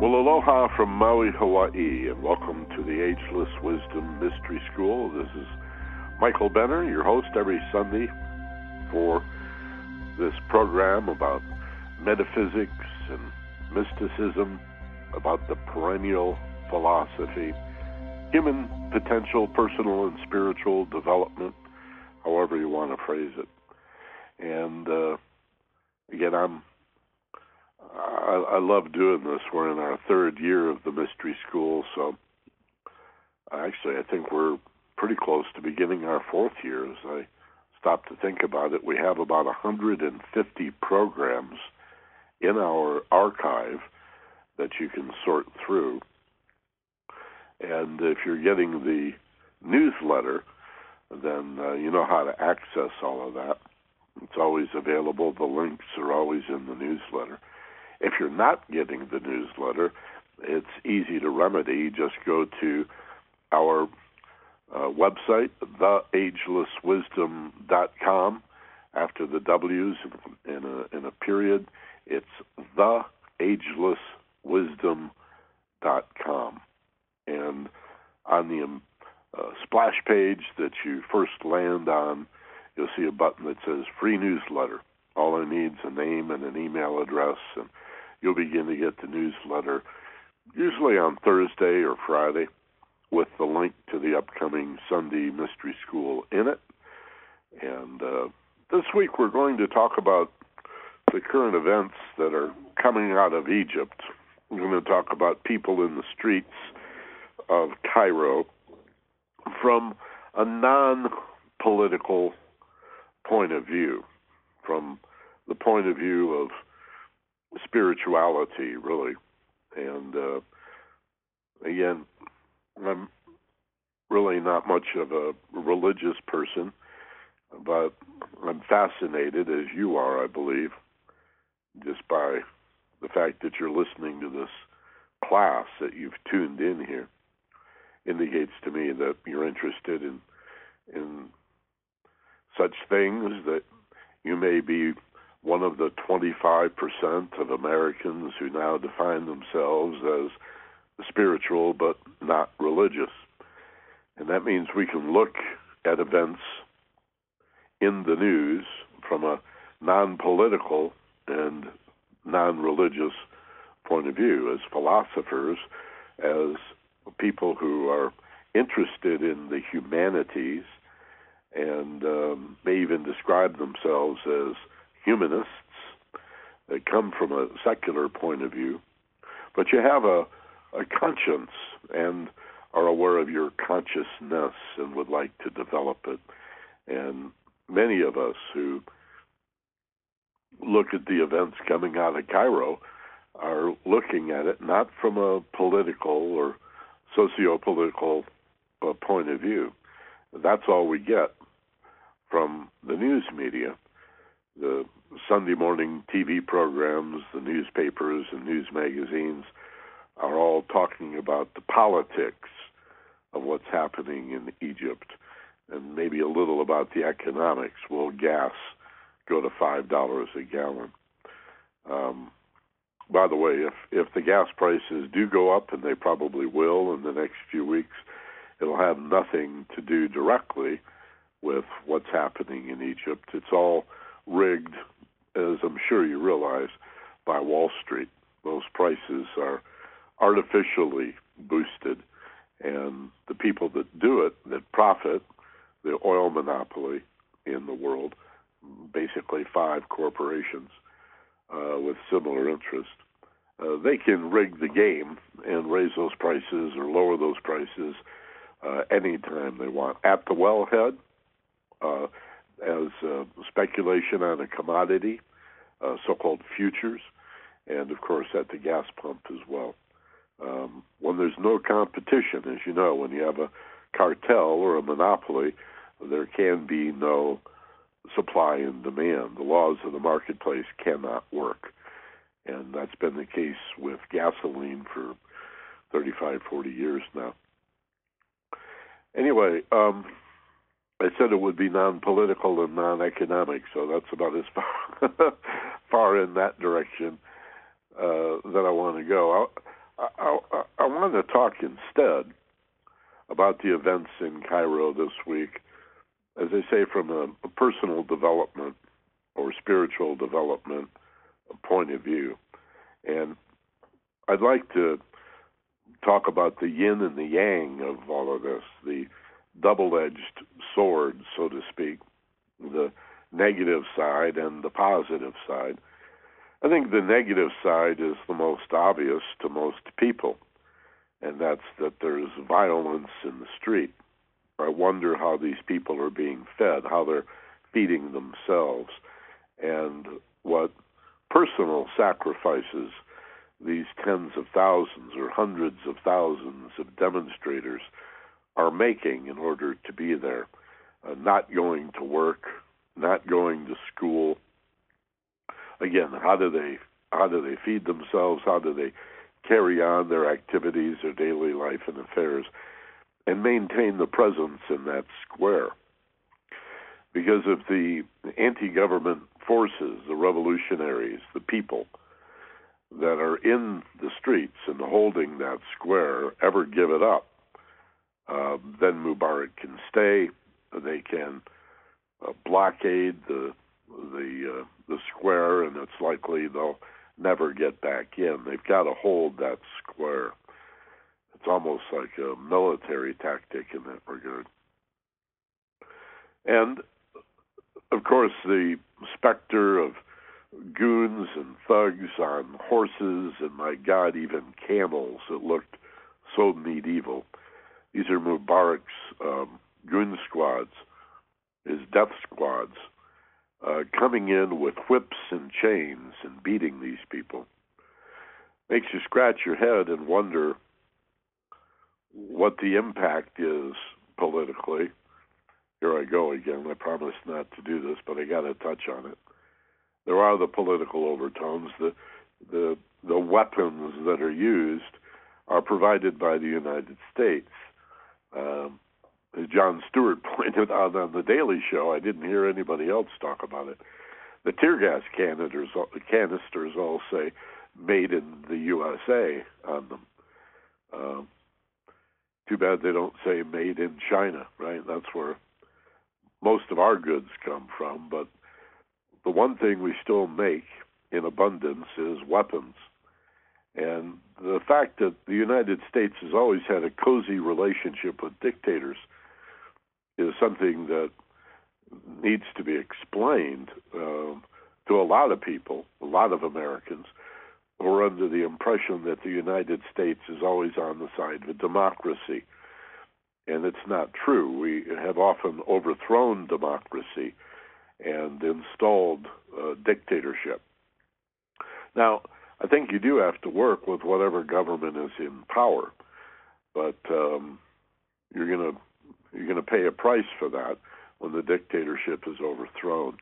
Well, aloha from Maui, Hawaii, and welcome to the Ageless Wisdom Mystery School. This is Michael Benner, your host every Sunday for this program about metaphysics and mysticism, about the perennial philosophy, human potential, personal and spiritual development, however you want to phrase it. And uh, again, I'm I, I love doing this. We're in our third year of the mystery school, so actually, I think we're pretty close to beginning our fourth year. As I stop to think about it, we have about 150 programs in our archive that you can sort through. And if you're getting the newsletter, then uh, you know how to access all of that. It's always available. The links are always in the newsletter. If you're not getting the newsletter, it's easy to remedy. Just go to our uh, website, theagelesswisdom.com. After the W's in a, in a period, it's theagelesswisdom.com. And on the um, uh, splash page that you first land on, you'll see a button that says free newsletter. All I need is a name and an email address, and you'll begin to get the newsletter usually on Thursday or Friday with the link to the upcoming Sunday Mystery School in it. And uh, this week we're going to talk about the current events that are coming out of Egypt. We're going to talk about people in the streets of Cairo from a non political point of view, from the point of view of spirituality, really. And uh, again, I'm really not much of a religious person, but I'm fascinated, as you are, I believe, just by the fact that you're listening to this class that you've tuned in here indicates to me that you're interested in in such things that you may be one of the 25% of Americans who now define themselves as spiritual but not religious. And that means we can look at events in the news from a non political and non religious point of view as philosophers, as people who are interested in the humanities and um, may even describe themselves as humanists that come from a secular point of view, but you have a, a conscience and are aware of your consciousness and would like to develop it. And many of us who look at the events coming out of Cairo are looking at it not from a political or socio-political uh, point of view. That's all we get from the news media the Sunday morning TV programs, the newspapers, and news magazines are all talking about the politics of what's happening in Egypt and maybe a little about the economics. Will gas go to $5 a gallon? Um, by the way, if, if the gas prices do go up, and they probably will in the next few weeks, it'll have nothing to do directly with what's happening in Egypt. It's all rigged, as I'm sure you realize, by Wall Street. Those prices are artificially boosted, and the people that do it, that profit, the oil monopoly in the world, basically five corporations uh, with similar interests, uh, they can rig the game and raise those prices or lower those prices uh, anytime they want. At the wellhead, uh, as uh, speculation on a commodity, uh, so-called futures, and of course at the gas pump as well. Um, when there's no competition, as you know, when you have a cartel or a monopoly, there can be no supply and demand. The laws of the marketplace cannot work. And that's been the case with gasoline for 35, 40 years now. Anyway, um, I said it would be non-political and non-economic, so that's about as far far in that direction uh, that I want to go. I'll, I, I, I want to talk instead about the events in Cairo this week, as I say, from a, a personal development or spiritual development point of view. And I'd like to talk about the yin and the yang of all of this, the double edged sword, so to speak, the negative side and the positive side. I think the negative side is the most obvious to most people, and that's that there's violence in the street. I wonder how these people are being fed, how they're feeding themselves, and what personal sacrifices these tens of thousands or hundreds of thousands of demonstrators are making in order to be there, uh, not going to work, not going to school. Again, how do they how do they feed themselves? How do they carry on their activities, their daily life and affairs, and maintain the presence in that square? Because if the anti-government forces, the revolutionaries, the people that are in the streets and holding that square ever give it up, uh, then Mubarak can stay. They can uh, blockade the the uh, the square, and it's likely they'll never get back in. They've got to hold that square. It's almost like a military tactic in that regard. And of course, the specter of goons and thugs on horses, and my God, even camels. It looked so medieval. These are Mubarak's um, goon squads, his death squads, uh, coming in with whips and chains and beating these people. Makes you scratch your head and wonder what the impact is politically. Here I go again. I promised not to do this, but I got to touch on it. There are the political overtones. The the the weapons that are used are provided by the United States. Um, Jon Stewart pointed out on the Daily Show, I didn't hear anybody else talk about it. The tear gas canisters, canisters all say "Made in the USA" on them. Um, too bad they don't say "Made in China." Right? That's where most of our goods come from. But the one thing we still make in abundance is weapons. And the fact that the United States has always had a cozy relationship with dictators is something that needs to be explained um, to a lot of people, a lot of Americans, who are under the impression that the United States is always on the side of democracy. And it's not true. We have often overthrown democracy and installed uh, dictatorship. Now, I think you do have to work with whatever government is in power, but um, you're going to you're to pay a price for that when the dictatorship is overthrown,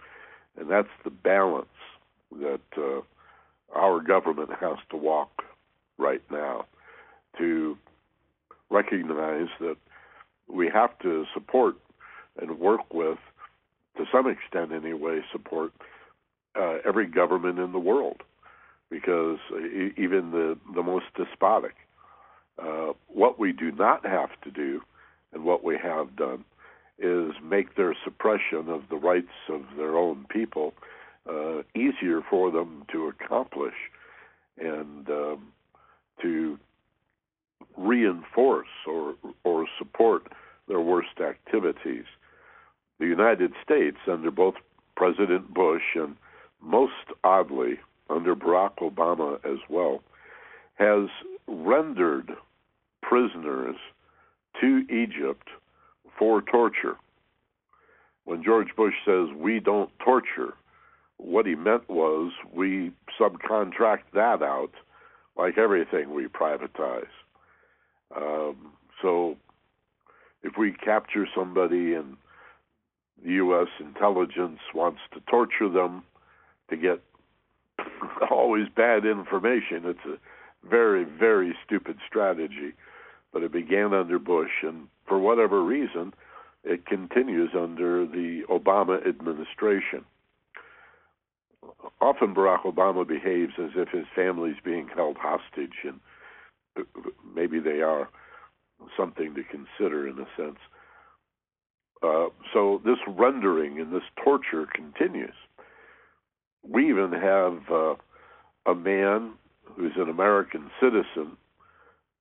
and that's the balance that uh, our government has to walk right now to recognize that we have to support and work with, to some extent anyway, support uh, every government in the world because even the the most despotic. Uh, what we do not have to do, and what we have done, is make their suppression of the rights of their own people uh, easier for them to accomplish, and um, to reinforce or or support their worst activities. The United States, under both President Bush and most oddly under Barack Obama as well, has rendered prisoners to Egypt for torture. When George Bush says we don't torture, what he meant was we subcontract that out like everything we privatize. Um, so if we capture somebody and the U.S. intelligence wants to torture them to get always bad information. It's a very, very stupid strategy. But it began under Bush, and for whatever reason, it continues under the Obama administration. Often Barack Obama behaves as if his family's being held hostage and maybe they are something to consider in a sense. Uh, so this rendering and this torture continues. We even have uh, a man who's an American citizen.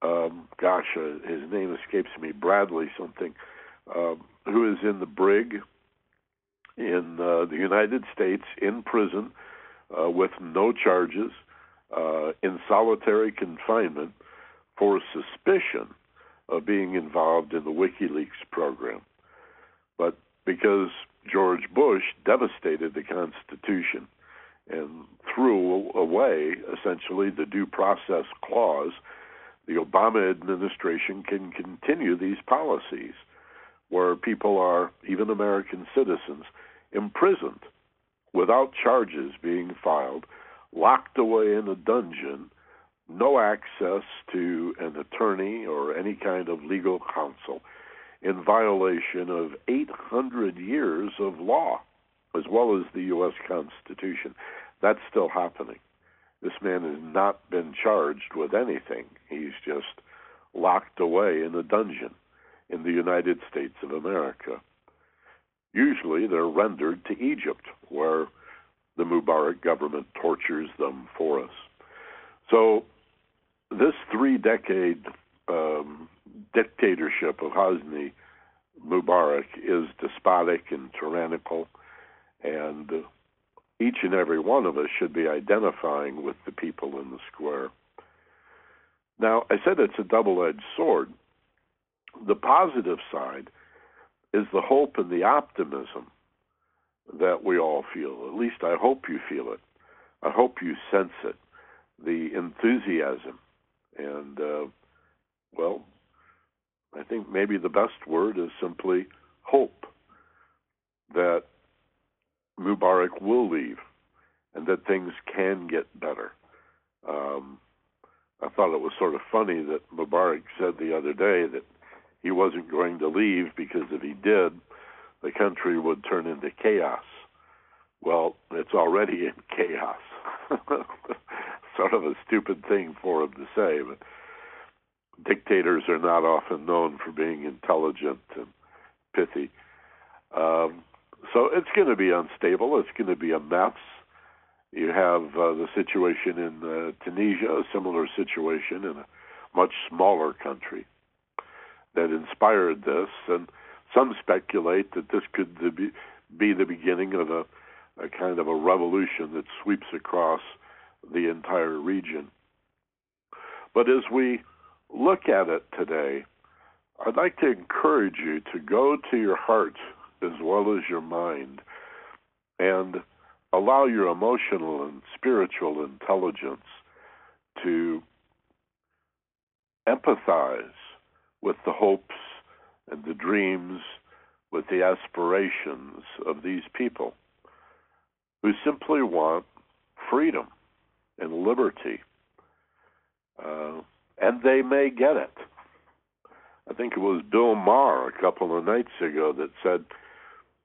Um, gosh, uh, his name escapes me. Bradley something, um, who is in the brig in uh, the United States in prison uh, with no charges, uh, in solitary confinement for suspicion of being involved in the WikiLeaks program. But because George Bush devastated the Constitution and threw away essentially the due process clause, the Obama administration can continue these policies where people are, even American citizens, imprisoned without charges being filed, locked away in a dungeon, no access to an attorney or any kind of legal counsel, in violation of 800 years of law, as well as the U.S. Constitution. That's still happening. This man has not been charged with anything. He's just locked away in a dungeon in the United States of America. Usually they're rendered to Egypt, where the Mubarak government tortures them for us. So, this three decade um, dictatorship of Hosni Mubarak is despotic and tyrannical, and each and every one of us should be identifying with the people in the square. Now, I said it's a double edged sword. The positive side is the hope and the optimism that we all feel. At least I hope you feel it. I hope you sense it. The enthusiasm. And, uh, well, I think maybe the best word is simply hope that Mubarak will leave and that things can get better. Um, I thought it was sort of funny that Mubarak said the other day that he wasn't going to leave because if he did, the country would turn into chaos. Well, it's already in chaos. sort of a stupid thing for him to say, but dictators are not often known for being intelligent and pithy. Um, so it's going to be unstable. It's going to be a mess. You have uh, the situation in uh, Tunisia, a similar situation in a much smaller country that inspired this, and some speculate that this could be, be the beginning of a, a kind of a revolution that sweeps across the entire region. But as we look at it today, I'd like to encourage you to go to your heart as well as your mind and allow your emotional and spiritual intelligence to empathize with the hopes and the dreams, with the aspirations of these people who simply want freedom and liberty. Uh, and they may get it. I think it was Bill Maher a couple of nights ago that said,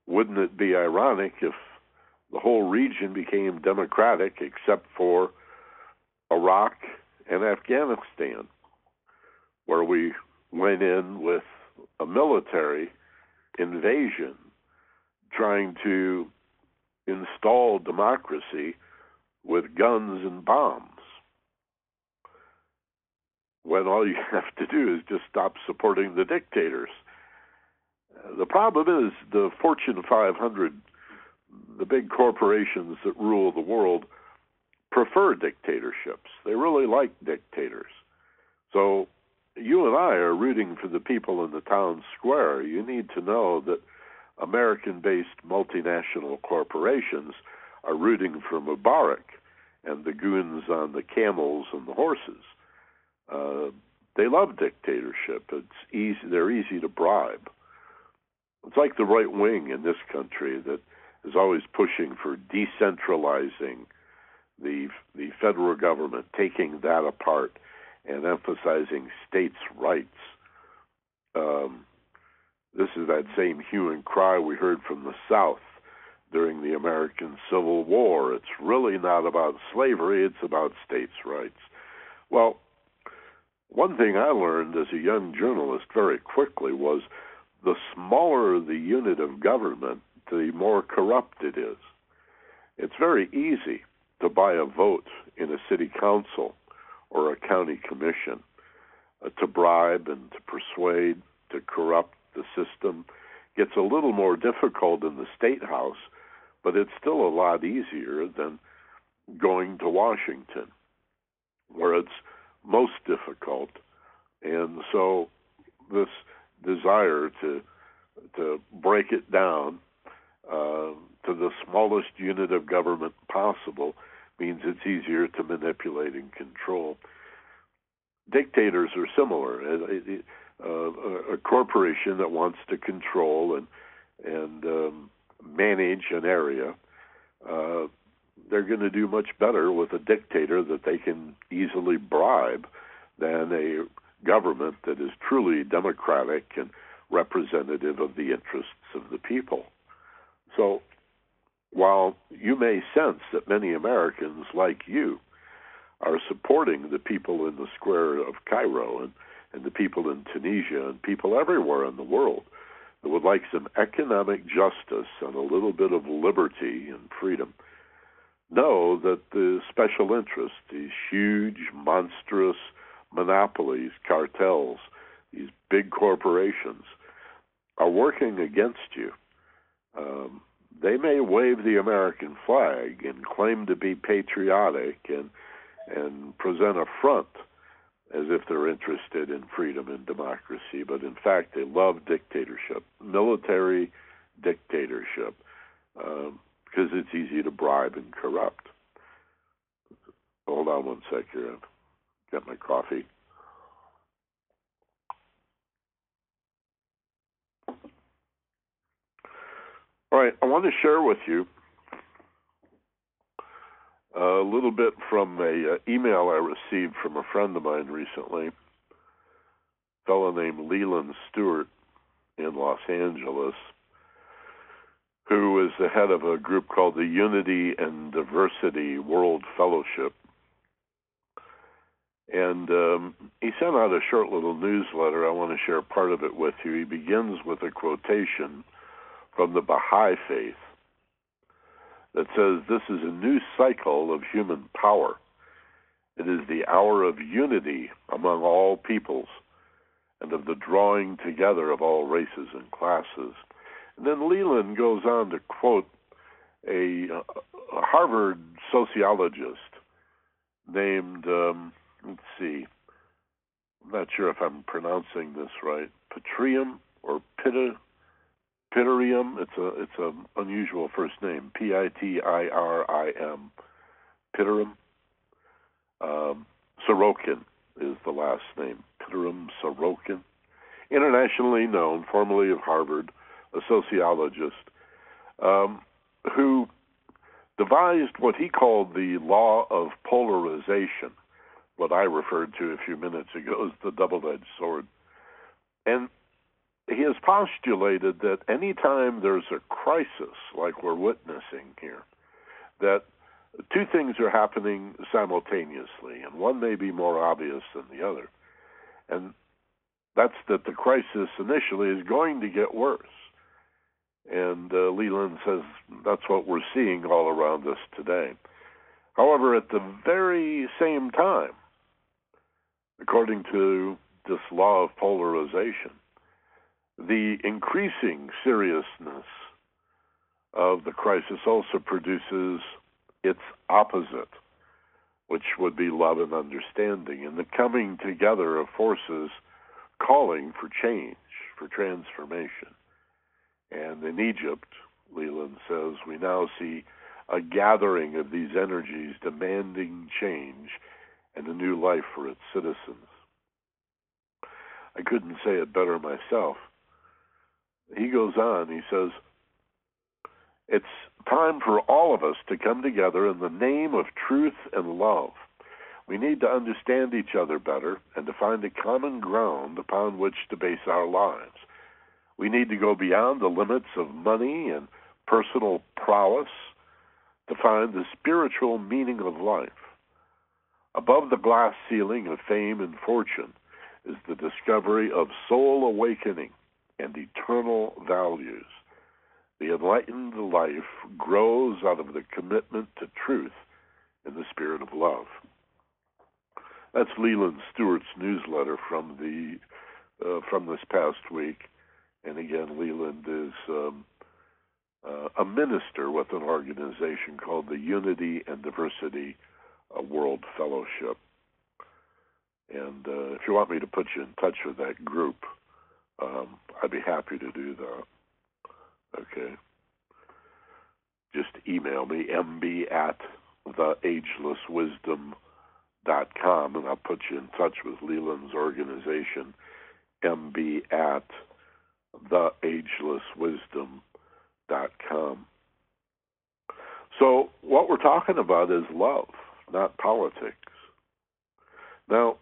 wouldn't it be ironic if the whole region became democratic except for Iraq and Afghanistan, where we went in with a military invasion trying to install democracy with guns and bombs. When all you have to do is just stop supporting the dictators. The problem is the Fortune 500, the big corporations that rule the world, prefer dictatorships. They really like dictators. So you and I are rooting for the people in the town square. You need to know that American based multinational corporations are rooting for Mubarak and the goons on the camels and the horses. Uh, they love dictatorship. It's easy. They're easy to bribe. It's like the right wing in this country that is always pushing for decentralizing the the federal government, taking that apart and emphasizing states' rights. Um, this is that same hue and cry we heard from the South during the American Civil War. It's really not about slavery, it's about states' rights. Well, one thing I learned as a young journalist very quickly was the smaller the unit of government, the more corrupt it is. It's very easy to buy a vote in a city council or a county commission, uh, to bribe and to persuade, to corrupt the system. Gets a little more difficult in the state house, but it's still a lot easier than going to Washington, where it's most difficult. And so this desire to to break it down uh, to the smallest unit of government possible means it's easier to manipulate and control. Dictators are similar. Uh, a corporation that wants to control and and um, manage an area, uh, they're going to do much better with a dictator that they can easily bribe than a government that is truly democratic and representative of the interests of the people. So while you may sense that many Americans like you are supporting the people in the square of Cairo and, and the people in Tunisia and people everywhere in the world that would like some economic justice and a little bit of liberty and freedom, know that the special interests, these huge, monstrous monopolies, cartels, these big corporations, are working against you. Um, they may wave the American flag and claim to be patriotic and and present a front as if they're interested in freedom and democracy, but in fact they love dictatorship, military dictatorship, um, because it's easy to bribe and corrupt. Hold on one sec here. Get my coffee. All right, I want to share with you a little bit from a uh, email I received from a friend of mine recently, a fellow named Leland Stewart in Los Angeles, who is the head of a group called the Unity and Diversity World Fellowship. And um, he sent out a short little newsletter. I want to share part of it with you. He begins with a quotation from the Baha'i faith that says this is a new cycle of human power. It is the hour of unity among all peoples and of the drawing together of all races and classes. And then Leland goes on to quote a, a Harvard sociologist named, um, let's see, I'm not sure if I'm pronouncing this right, Petrium or Pitta Pitirium. It's a it's an unusual first name. P I T I R I M. Pitirium. Um, Sorokin is the last name. Pitirium Sorokin, internationally known, formerly of Harvard, a sociologist, um, who devised what he called the law of polarization, what I referred to a few minutes ago as the double-edged sword. And he has postulated that anytime there's a crisis like we're witnessing here, that two things are happening simultaneously, and one may be more obvious than the other. And that's that the crisis initially is going to get worse. And uh, Leland says that's what we're seeing all around us today. However, at the very same time, according to this law of polarization, the increasing seriousness of the crisis also produces its opposite, which would be love and understanding, and the coming together of forces calling for change, for transformation. And in Egypt, Leland says, we now see a gathering of these energies demanding change and a new life for its citizens. I couldn't say it better myself he goes on, he says, It's time for all of us to come together in the name of truth and love. We need to understand each other better and to find a common ground upon which to base our lives. We need to go beyond the limits of money and personal prowess to find the spiritual meaning of life. Above the glass ceiling of fame and fortune, is the discovery of soul awakening and eternal values. The enlightened life grows out of the commitment to truth in the spirit of love. That's Leland Stewart's newsletter from the uh, from this past week, and again, Leland is um, uh, a minister with an organization called the Unity and Diversity uh, World Fellowship. And uh, if you want me to put you in touch with that group, um, I'd be happy to do that. Okay. Just email me, mb at theagelesswisdom.com, and I'll put you in touch with Leland's organization, mb at theagelesswisdom.com. So, what we're talking about is love, not politics. Now,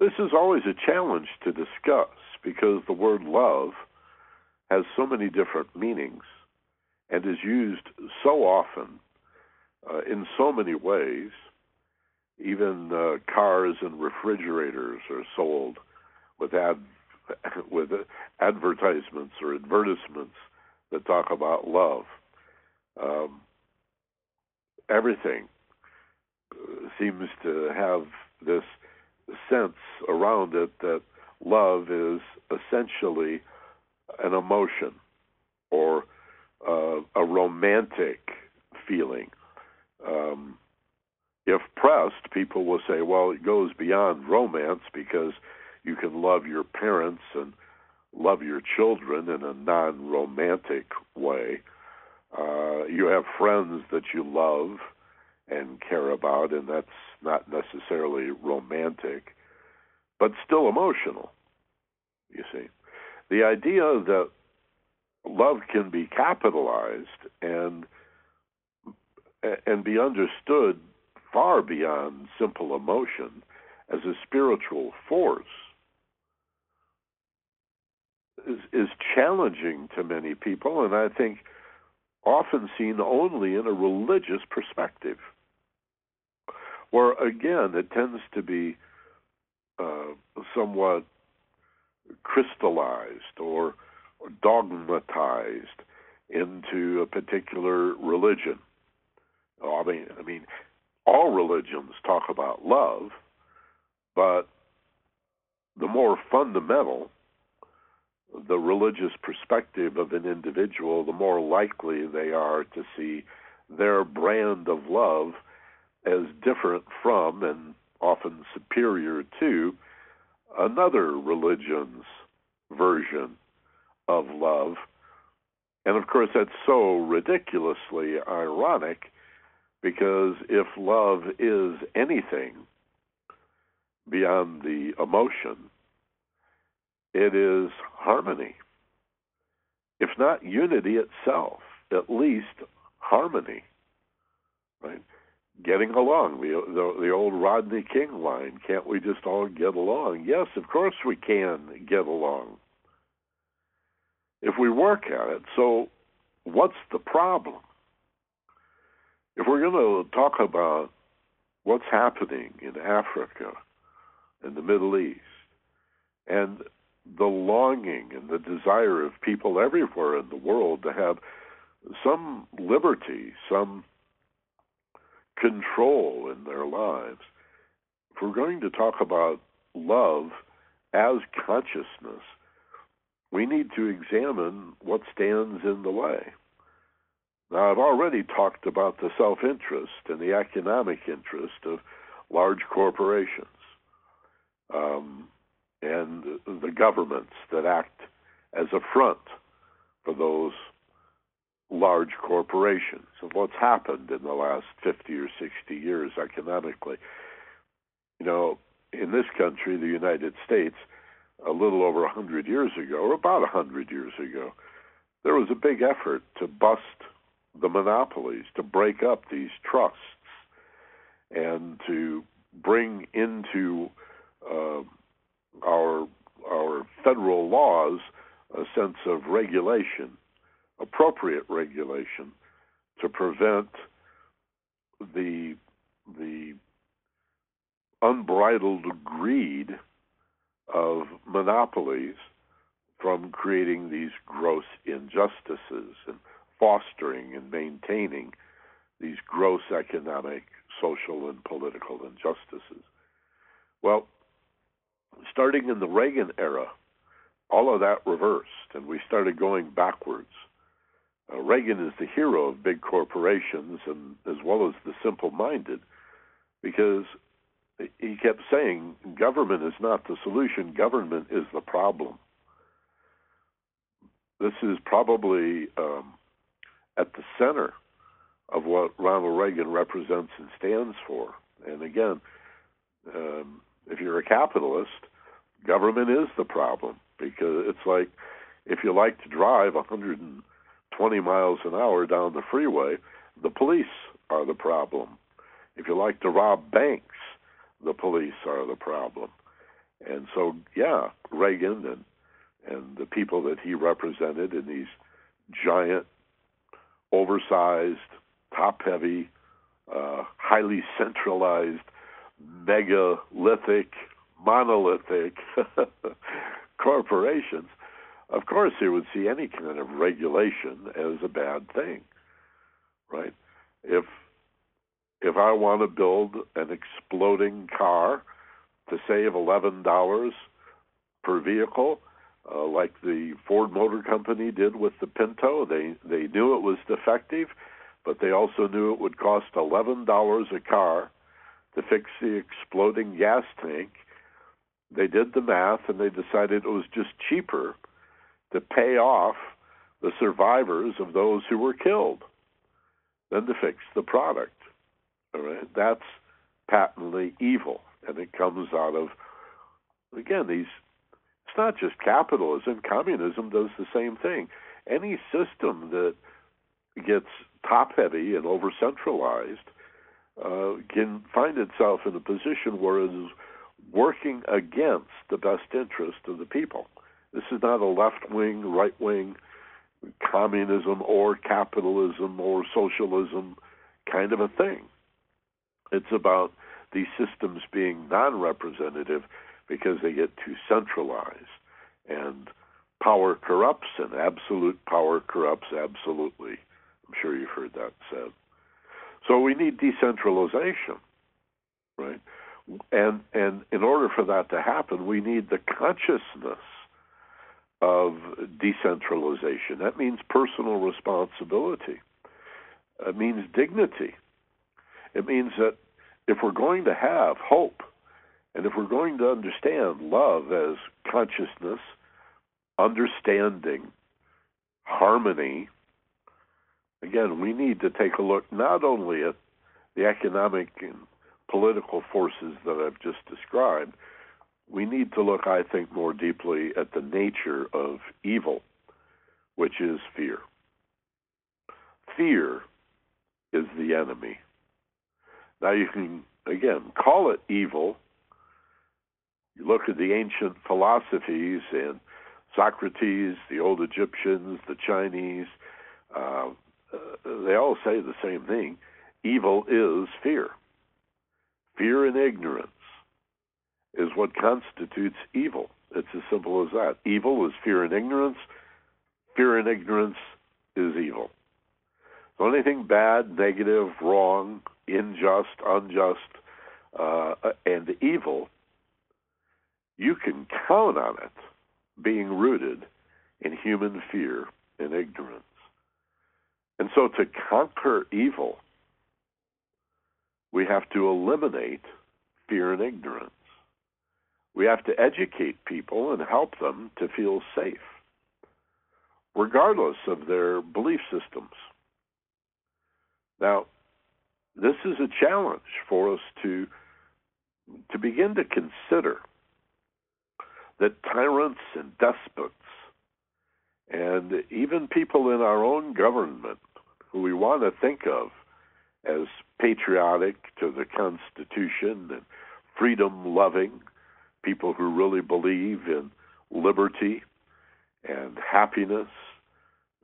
this is always a challenge to discuss because the word love has so many different meanings and is used so often uh, in so many ways. Even uh, cars and refrigerators are sold with ad with advertisements or advertisements that talk about love. Um, everything seems to have this sense around it that love is essentially an emotion or uh, a romantic feeling. Um, if pressed, people will say, well, it goes beyond romance because you can love your parents and love your children in a non romantic way. Uh, you have friends that you love and care about, and that's not necessarily romantic, but still emotional. You see, the idea that love can be capitalized and and be understood far beyond simple emotion as a spiritual force is, is challenging to many people, and I think often seen only in a religious perspective where again it tends to be uh, somewhat crystallized or, dogmatized into a particular religion. I mean, I mean, all religions talk about love, but the more fundamental the religious perspective of an individual, the more likely they are to see their brand of love as different from and often superior to another religion's version of love. And of course, that's so ridiculously ironic because if love is anything beyond the emotion, it is harmony. If not unity itself, at least harmony. Right? Getting along. The, the the old Rodney King line, can't we just all get along? Yes, of course we can get along. If we work at it. So what's the problem? If we're going to talk about what's happening in Africa and the Middle East and the longing and the desire of people everywhere in the world to have some liberty, some control in their lives. If we're going to talk about love as consciousness, we need to examine what stands in the way. Now, I've already talked about the self interest and the economic interest of large corporations um, and the governments that act as a front for those large corporations of what's happened in the last 50 or 60 years economically. You know, in this country, the United States, a little over 100 years ago, or about 100 years ago, there was a big effort to bust the monopolies, to break up these trusts, and to bring into uh, our our federal laws a sense of regulation appropriate regulation to prevent the the unbridled greed of monopolies from creating these gross injustices and fostering and maintaining these gross economic, social, and political injustices. Well, starting in the Reagan era, all of that reversed, and we started going backwards. Uh, Reagan is the hero of big corporations and as well as the simple-minded, because he kept saying government is not the solution; government is the problem. This is probably um, at the center of what Ronald Reagan represents and stands for. And again, um, if you're a capitalist, government is the problem because it's like if you like to drive 120 miles an hour down the freeway, the police are the problem. If you like to rob banks, the police are the problem. And so, yeah, Reagan and and the people that he represented in these giant, oversized, top-heavy, uh, highly centralized, megalithic, monolithic corporations, of course, they would see any kind of regulation as a bad thing, right? If if I want to build an exploding car to save eleven dollars per vehicle, uh, like the Ford Motor Company did with the Pinto, they they knew it was defective, but they also knew it would cost eleven dollars a car to fix the exploding gas tank. They did the math and they decided it was just cheaper to pay off the survivors of those who were killed than to fix the product. All right, that's patently evil, and it comes out of again these. It's not just capitalism. Communism does the same thing. Any system that gets top heavy and over centralized uh, can find itself in a position where it is working against the best interest of the people. This is not a left wing, right wing, communism or capitalism or socialism kind of a thing. It's about these systems being non representative because they get too centralized. And power corrupts, and absolute power corrupts absolutely. I'm sure you've heard that said. So we need decentralization, right? And and in order for that to happen, we need the consciousness of decentralization. That means personal responsibility. It means dignity. It means that if we're going to have hope, and if we're going to understand love as consciousness, understanding, harmony, again, we need to take a look not only at the economic and political forces that I've just described, we need to look, I think, more deeply at the nature of evil, which is fear. Fear is the enemy. Now, you can, again, call it evil. You look at the ancient philosophies and Socrates, the old Egyptians, the Chinese, uh, uh, they all say the same thing. Evil is fear. Fear and ignorance is what constitutes evil. It's as simple as that. Evil is fear and ignorance. Fear and ignorance is evil. So anything bad, negative, wrong, unjust, unjust, uh, and evil, you can count on it being rooted in human fear and ignorance. And so to conquer evil, we have to eliminate fear and ignorance. We have to educate people and help them to feel safe, regardless of their belief systems. Now, this is a challenge for us to to begin to consider that tyrants and despots and even people in our own government who we want to think of as patriotic to the Constitution and freedom loving, people who really believe in liberty and happiness.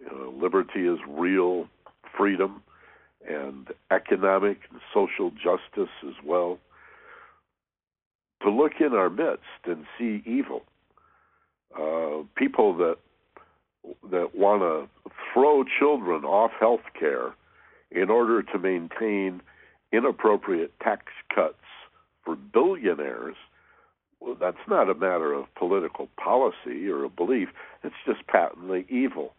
You know, liberty is real freedom and economic and social justice as well. to look in our midst and see evil. Uh, people that that want to throw children off health care in order to maintain inappropriate tax cuts for billionaires, well, that's not a matter of political policy or a belief. It's just patently evil.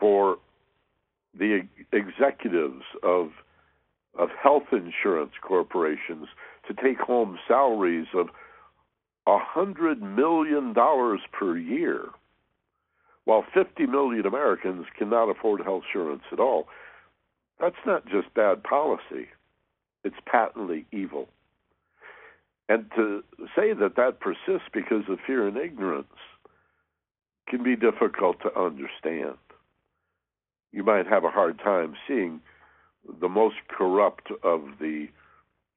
For the executives of of health insurance corporations to take home salaries of a hundred million dollars per year, while 50 million Americans cannot afford health insurance at all. That's not just bad policy; it's patently evil. And to say that that persists because of fear and ignorance can be difficult to understand. You might have a hard time seeing the most corrupt of the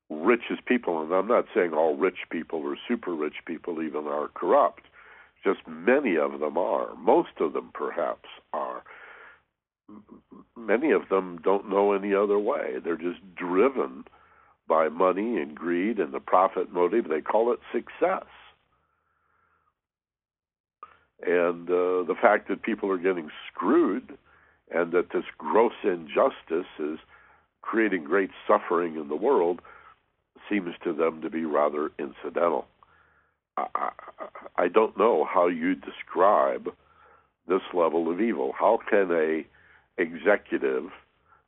richest people, and I'm not saying all rich people or super rich people even are corrupt, just many of them are. Most of them, perhaps, are. Many of them don't know any other way. They're just driven by money and greed and the profit motive. They call it success. And uh, the fact that people are getting screwed and that this gross injustice is creating great suffering in the world seems to them to be rather incidental. I, I, I don't know how you describe this level of evil. How can a executive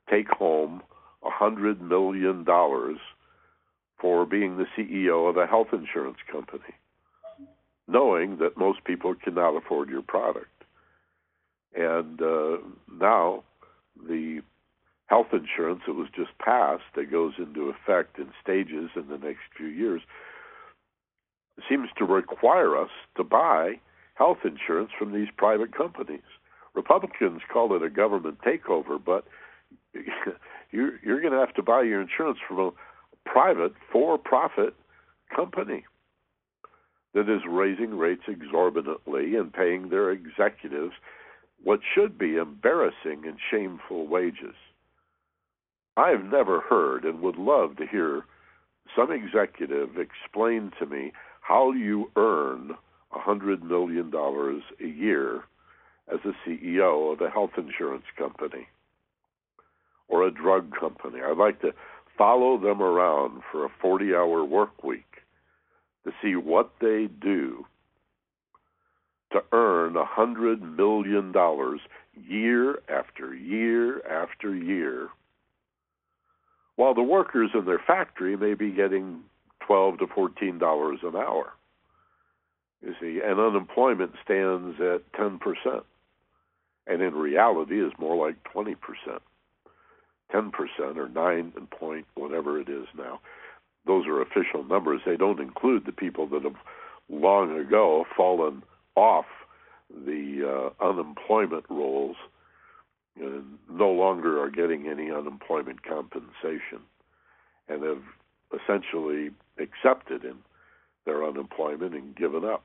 take home a hundred million dollars for being the CEO of a health insurance company, knowing that most people cannot afford your product? And uh, now the health insurance that was just passed that goes into effect in stages in the next few years seems to require us to buy health insurance from these private companies. Republicans call it a government takeover, but you're, you're going to have to buy your insurance from a private, for-profit company that is raising rates exorbitantly and paying their executives what should be embarrassing and shameful wages. I've never heard and would love to hear some executive explain to me how you earn a hundred million dollars a year as a CEO of a health insurance company or a drug company. I'd like to follow them around for a 40 hour work week to see what they do to earn a hundred million dollars year after year after year while the workers in their factory may be getting 12 to 14 dollars an hour you see and unemployment stands at 10% and in reality is more like 20% 10% or 9 point whatever it is now those are official numbers they don't include the people that have long ago fallen off the uh, unemployment rolls and no longer are getting any unemployment compensation and have essentially accepted in their unemployment and given up.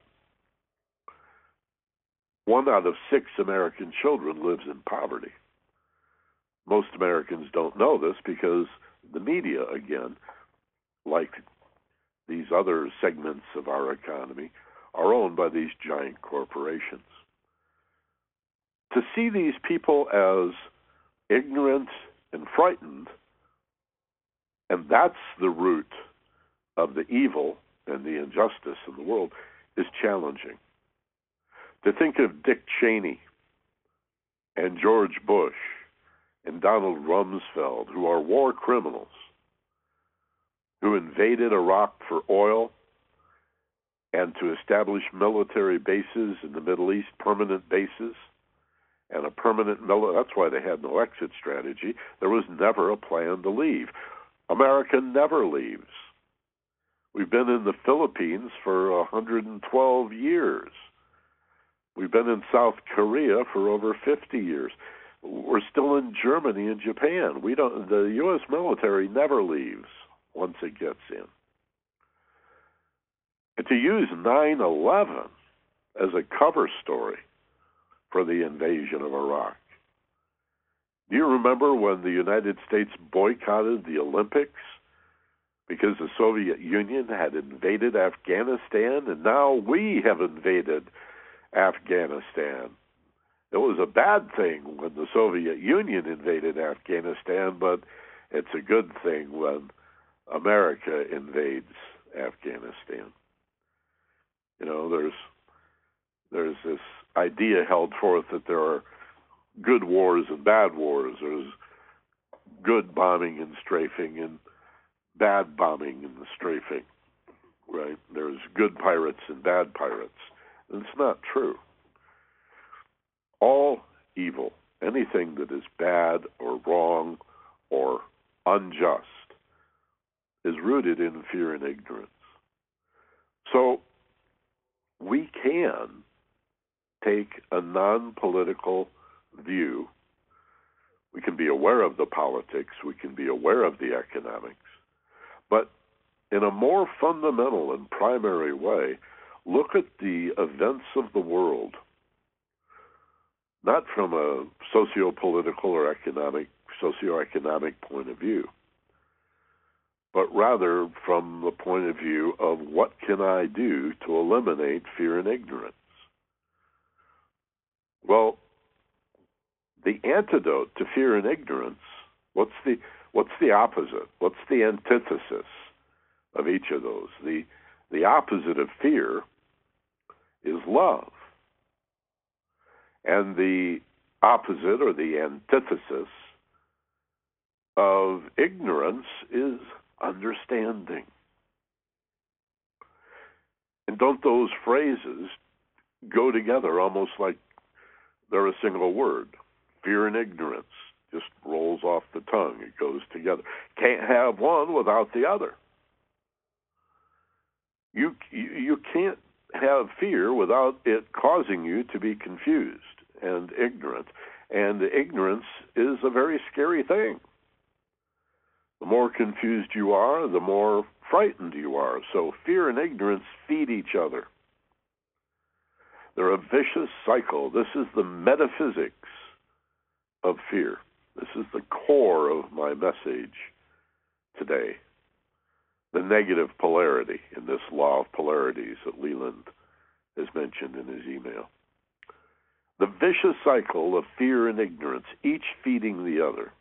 One out of six American children lives in poverty. Most Americans don't know this because the media, again, like these other segments of our economy, are owned by these giant corporations to see these people as ignorant and frightened, and that's the root of the evil and the injustice in the world, is challenging. To think of Dick Cheney and George Bush and Donald Rumsfeld, who are war criminals, who invaded Iraq for oil and to establish military bases in the Middle East, permanent bases, and a permanent military. That's why they had no exit strategy. There was never a plan to leave. America never leaves. We've been in the Philippines for 112 years. We've been in South Korea for over 50 years. We're still in Germany and Japan. We don't. The U.S. military never leaves once it gets in. And to use 9/11 as a cover story for the invasion of Iraq. Do you remember when the United States boycotted the Olympics because the Soviet Union had invaded Afghanistan, and now we have invaded Afghanistan. It was a bad thing when the Soviet Union invaded Afghanistan, but it's a good thing when America invades Afghanistan. You know, there's there's this idea held forth that there are good wars and bad wars. There's good bombing and strafing and bad bombing and strafing. Right? There's good pirates and bad pirates. And it's not true. All evil, anything that is bad or wrong or unjust, is rooted in fear and ignorance. So we can take a non political view. We can be aware of the politics, we can be aware of the economics, but in a more fundamental and primary way, look at the events of the world, not from a socio political or economic, socioeconomic point of view, but rather from the point of view of what can I do to eliminate fear and ignorance. Well, the antidote to fear and ignorance, what's the what's the opposite? What's the antithesis of each of those? The the opposite of fear is love. And the opposite or the antithesis of ignorance is understanding. And don't those phrases go together almost like they're a single word? Fear and ignorance just rolls off the tongue. It goes together. Can't have one without the other. You you, you can't have fear without it causing you to be confused and ignorant. And ignorance is a very scary thing. The more confused you are, the more frightened you are. So fear and ignorance feed each other. They're a vicious cycle. This is the metaphysics of fear. This is the core of my message today. The negative polarity in this law of polarities that Leland has mentioned in his email. The vicious cycle of fear and ignorance, each feeding the other.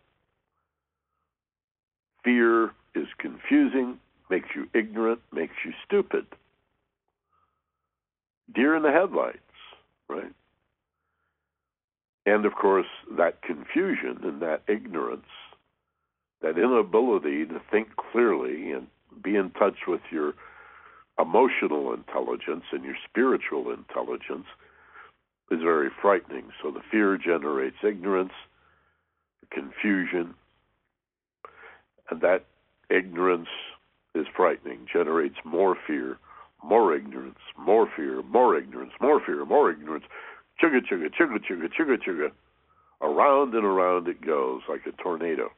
Fear is confusing, makes you ignorant, makes you stupid. Deer in the headlights, right? And of course, that confusion and that ignorance, that inability to think clearly and be in touch with your emotional intelligence and your spiritual intelligence is very frightening. So the fear generates ignorance, confusion, and that ignorance is frightening, generates more fear, more ignorance, more fear, more ignorance, more fear, more ignorance. Chugga, chugga, chugga, chugga, chugga, chugga. Around and around it goes like a tornado.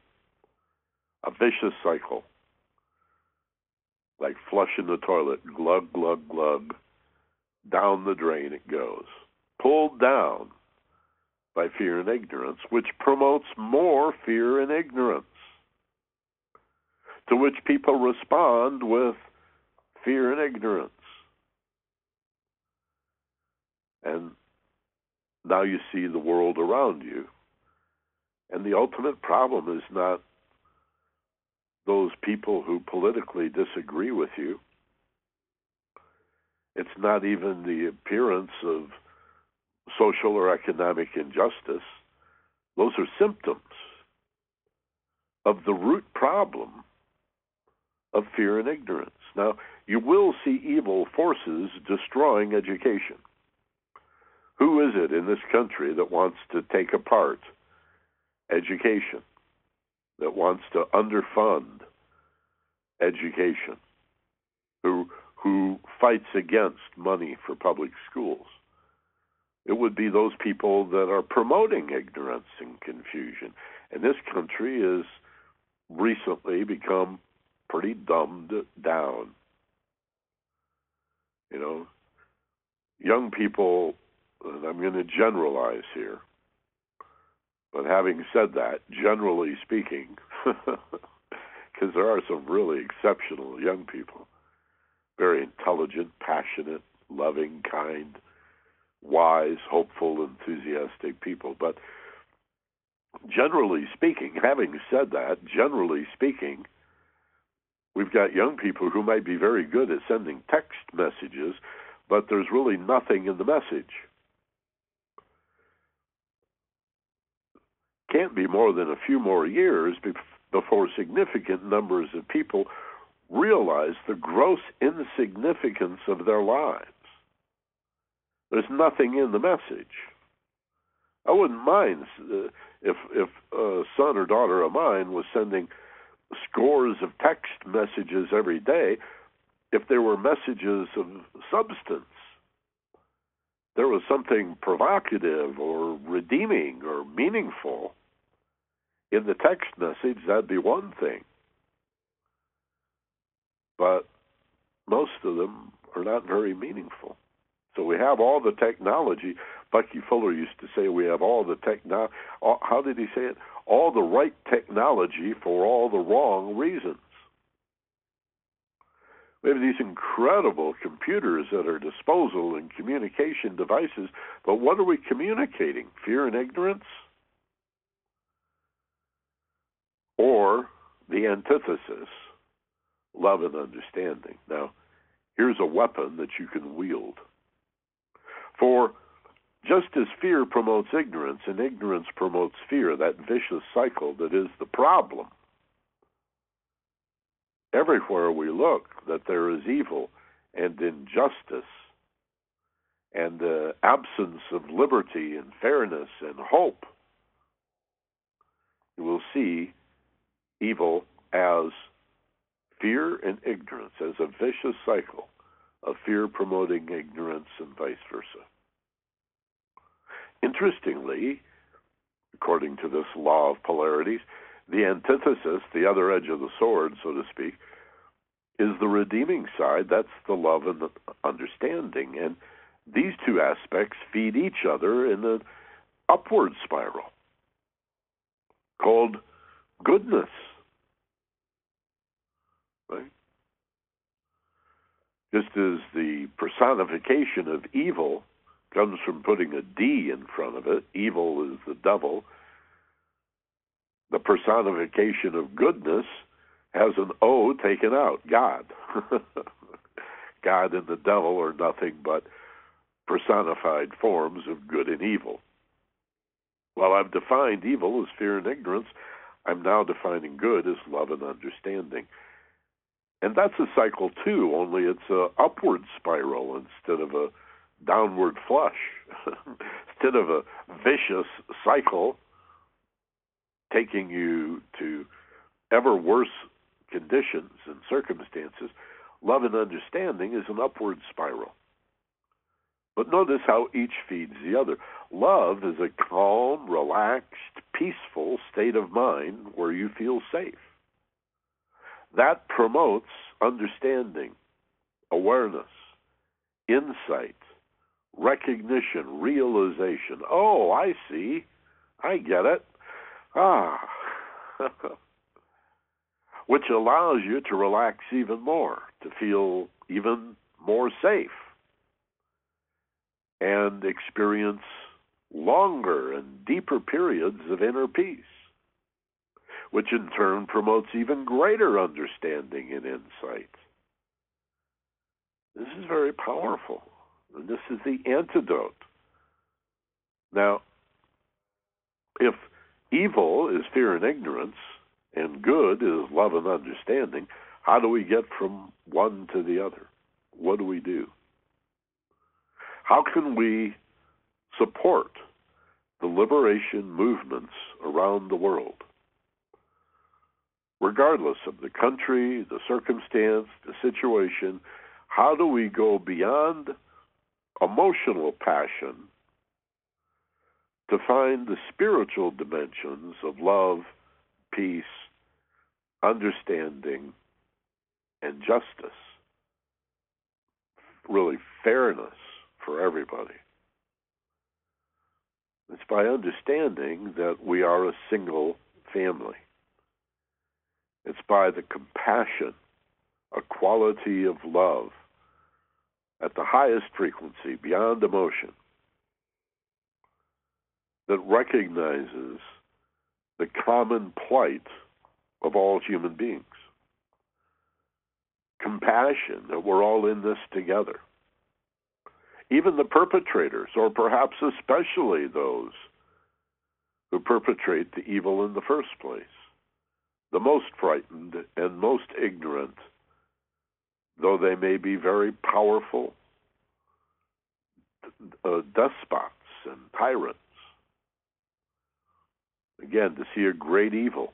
A vicious cycle. Like flushing the toilet, glug, glug, glug. Down the drain it goes. Pulled down by fear and ignorance, which promotes more fear and ignorance to which people respond with fear and ignorance. And now you see the world around you. And the ultimate problem is not those people who politically disagree with you. It's not even the appearance of social or economic injustice. Those are symptoms of the root problem of fear and ignorance. Now, you will see evil forces destroying education. Who is it in this country that wants to take apart education, that wants to underfund education, who, who fights against money for public schools? It would be those people that are promoting ignorance and confusion. And this country has recently become pretty dumbed down. You know, young people, and I'm going to generalize here, but having said that, generally speaking, because there are some really exceptional young people, very intelligent, passionate, loving, kind, wise, hopeful, enthusiastic people. But generally speaking, having said that, generally speaking, we've got young people who might be very good at sending text messages, but there's really nothing in the message. Can't be more than a few more years before significant numbers of people realize the gross insignificance of their lives. There's nothing in the message. I wouldn't mind uh, if if a son or daughter of mine was sending scores of text messages every day if there were messages of substance. There was something provocative or redeeming or meaningful in the text message, that'd be one thing. But most of them are not very meaningful. So we have all the technology. Bucky Fuller used to say we have all the techno. How did he say it? All the right technology for all the wrong reasons. We have these incredible computers at our disposal and communication devices, but what are we communicating? Fear and ignorance? Or the antithesis, love and understanding. Now, here's a weapon that you can wield. For just as fear promotes ignorance and ignorance promotes fear, that vicious cycle that is the problem, everywhere we look that there is evil and injustice and the absence of liberty and fairness and hope, you will see evil as fear and ignorance, as a vicious cycle of fear promoting ignorance and vice versa. Interestingly, according to this law of polarities, the antithesis, the other edge of the sword, so to speak, is the redeeming side. That's the love and the understanding. And these two aspects feed each other in an upward spiral called goodness. Right? Just as the personification of evil comes from putting a D in front of it, evil is the devil. The personification of goodness has an O taken out, God. God and the devil are nothing but personified forms of good and evil. While I've defined evil as fear and ignorance, I'm now defining good as love and understanding. And that's a cycle too, only it's a upward spiral instead of a downward flush. instead of a vicious cycle taking you to ever worse conditions and circumstances, love and understanding is an upward spiral. But notice how each feeds the other. Love is a calm, relaxed, peaceful state of mind where you feel safe. That promotes understanding, awareness, insight, recognition, realization. Oh, I see. I get it. Ah. Which allows you to relax even more, to feel even more safe, and experience longer and deeper periods of inner peace which in turn promotes even greater understanding and insight. This is very powerful, and this is the antidote. Now, if evil is fear and ignorance, and good is love and understanding, how do we get from one to the other? What do we do? How can we support the liberation movements around the world? Regardless of the country, the circumstance, the situation, how do we go beyond emotional passion to find the spiritual dimensions of love, peace, understanding, and justice? Really, fairness for everybody. It's by understanding that we are a single family It's by the compassion, a quality of love at the highest frequency, beyond emotion, that recognizes the common plight of all human beings. Compassion that we're all in this together. Even the perpetrators, or perhaps especially those who perpetrate the evil in the first place, the most frightened and most ignorant, though they may be very powerful uh, despots and tyrants. Again, to see a great evil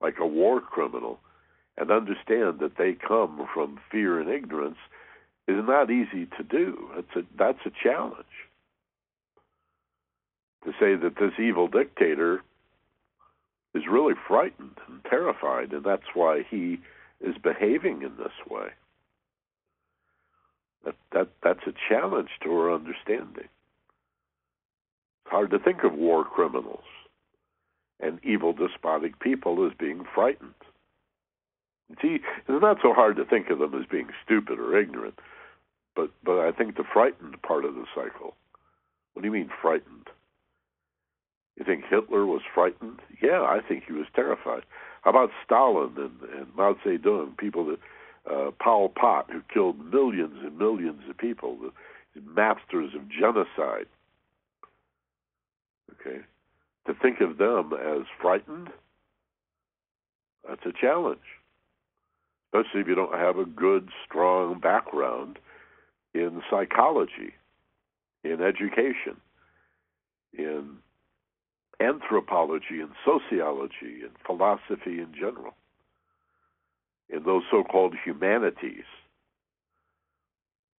like a war criminal and understand that they come from fear and ignorance is not easy to do. It's a, that's a challenge. To say that this evil dictator is really frightened and terrified, and that's why he is behaving in this way. That, that that's a challenge to our understanding. It's hard to think of war criminals and evil despotic people as being frightened. See, it's not so hard to think of them as being stupid or ignorant, but but I think the frightened part of the cycle. What do you mean frightened? You think Hitler was frightened? Yeah, I think he was terrified. How about Stalin and, and Mao Zedong, people that uh, Pol Pot, who killed millions and millions of people, the masters of genocide. Okay, to think of them as frightened, that's a challenge, especially if you don't have a good, strong background in psychology, in education, in anthropology and sociology and philosophy in general, in those so called humanities.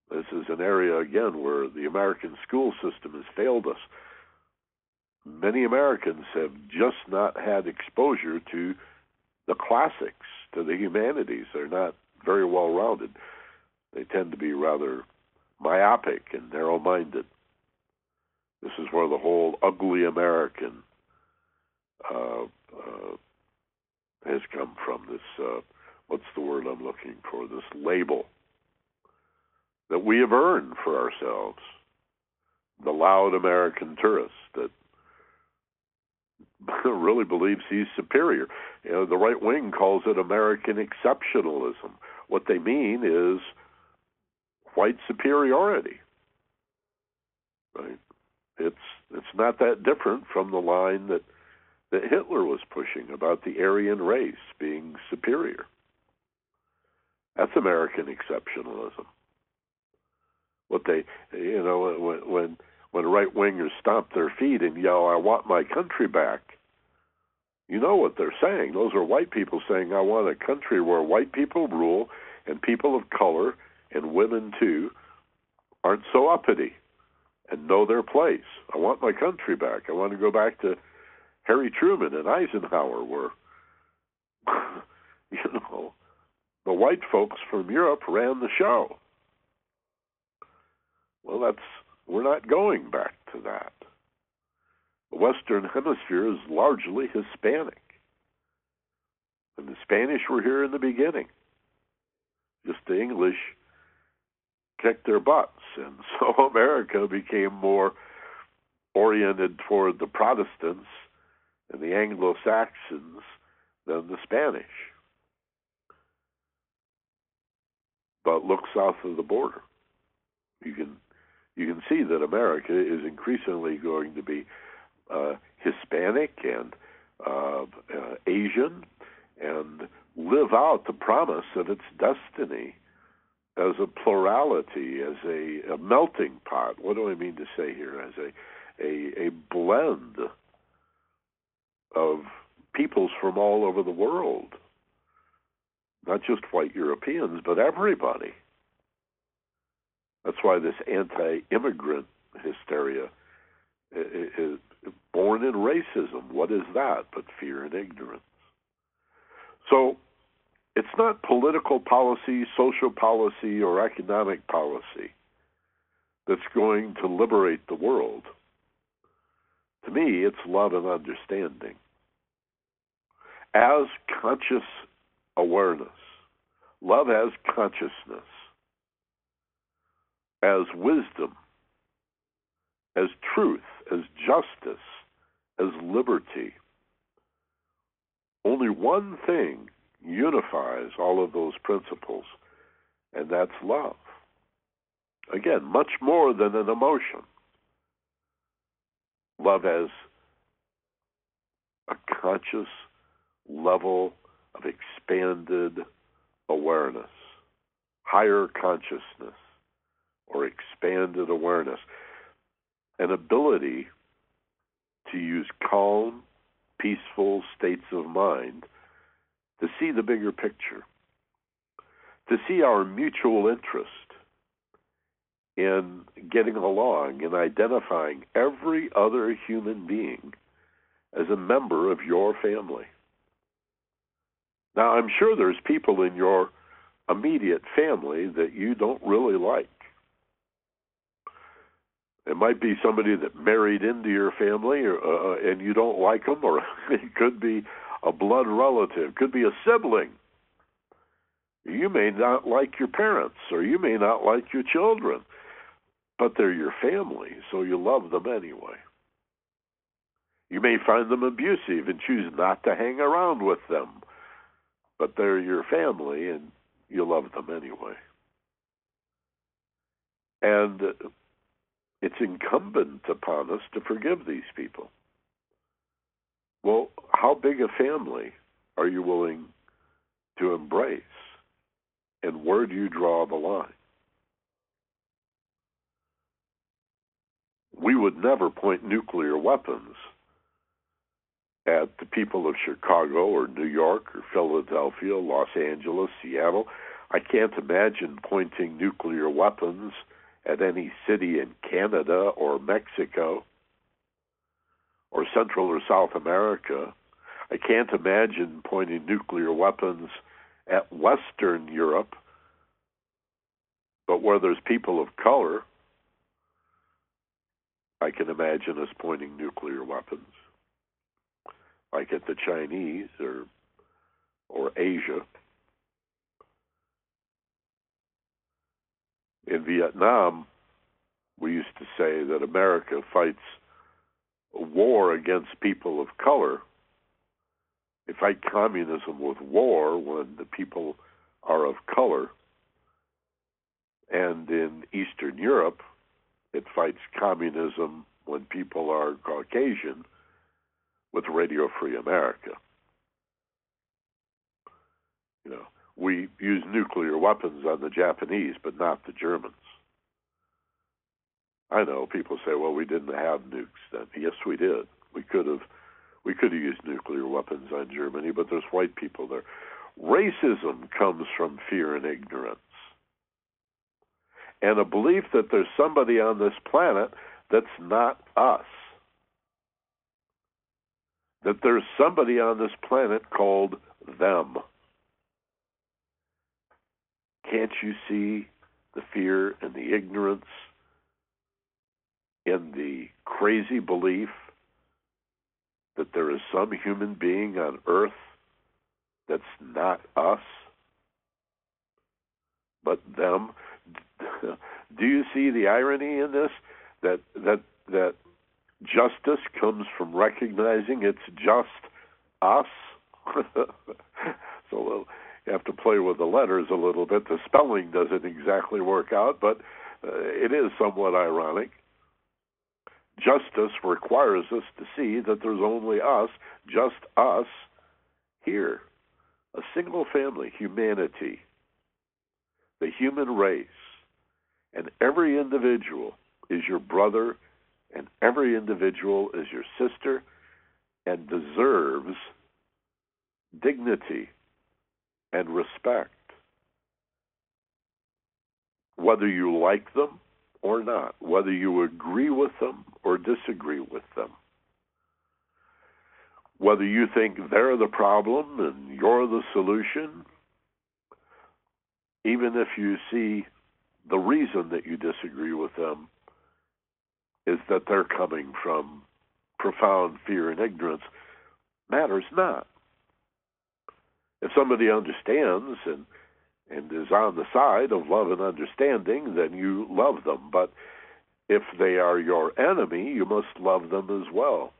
This is an area, again, where the American school system has failed us many Americans have just not had exposure to the classics, to the humanities. They're not very well rounded. They tend to be rather myopic and narrow minded. This is where the whole ugly American uh, uh, has come from. This, uh, what's the word I'm looking for? This label that we have earned for ourselves. The loud American tourist that really believes he's superior. You know, the right wing calls it American exceptionalism. What they mean is white superiority. Right? It's it's not that different from the line that that Hitler was pushing about the Aryan race being superior. That's American exceptionalism. What they, you know, when when when right wingers stomp their feet and yell, I want my country back, you know what they're saying. Those are white people saying, I want a country where white people rule and people of color and women too aren't so uppity and know their place. I want my country back. I want to go back to Harry Truman and Eisenhower, were. you know, the white folks from Europe ran the show. Well, that's we're not going back to that. The Western Hemisphere is largely Hispanic. And the Spanish were here in the beginning. Just the English kicked their butts. And so America became more oriented toward the Protestants and the Anglo Saxons than the Spanish. But look south of the border. You can you can see that America is increasingly going to be uh, Hispanic and uh, uh, Asian and live out the promise of its destiny as a plurality, as a, a melting pot. What do I mean to say here? As a a, a blend of peoples from all over the world, not just white Europeans, but everybody. That's why this anti-immigrant hysteria is born in racism. What is that but fear and ignorance? So it's not political policy, social policy, or economic policy that's going to liberate the world. To me, it's love and understanding. As conscious awareness. Love as consciousness, as wisdom, as truth, as justice, as liberty. Only one thing unifies all of those principles, and that's love. Again, much more than an emotion. Love as a conscious level of expanded awareness, higher consciousness, or expanded awareness, an ability to use calm, peaceful states of mind to see the bigger picture, to see our mutual interest in getting along and identifying every other human being as a member of your family. Now, I'm sure there's people in your immediate family that you don't really like. It might be somebody that married into your family, or, uh, and you don't like them, or it could be a blood relative, could be a sibling. You may not like your parents, or you may not like your children, but they're your family, so you love them anyway. You may find them abusive and choose not to hang around with them, but they're your family and you love them anyway. And it's incumbent upon us to forgive these people. Well, how big a family are you willing to embrace? And where do you draw the line? We would never point nuclear weapons at the people of Chicago or New York or Philadelphia, Los Angeles, Seattle. I can't imagine pointing nuclear weapons at any city in Canada or Mexico or Central or South America. I can't imagine pointing nuclear weapons at Western Europe, but where there's people of color, I can imagine us pointing nuclear weapons, like at the Chinese or or Asia. in Vietnam, we used to say that America fights a war against people of color. They fight communism with war when the people are of color. And in Eastern Europe, it fights communism when people are Caucasian with Radio Free America. You know, we used nuclear weapons on the Japanese, but not the Germans. I know people say, "Well, we didn't have nukes then." Yes, we did. We could have, we could have used nuclear weapons on Germany, but there's white people there. Racism comes from fear and ignorance, and a belief that there's somebody on this planet that's not us. That there's somebody on this planet called them. Can't you see the fear and the ignorance and the crazy belief that there is some human being on earth that's not us, but them? Do you see the irony in this? That that that justice comes from recognizing it's just us. so you have to play with the letters a little bit. The spelling doesn't exactly work out, but uh, it is somewhat ironic. Justice requires us to see that there's only us, just us, here. A single family, humanity, the human race, and every individual is your brother, and every individual is your sister, and deserves dignity and respect, whether you like them or not, whether you agree with them or disagree with them, whether you think they're the problem and you're the solution, even if you see the reason that you disagree with them is that they're coming from profound fear and ignorance, matters not If somebody understands and and is on the side of love and understanding, then you love them. But if they are your enemy, you must love them as well.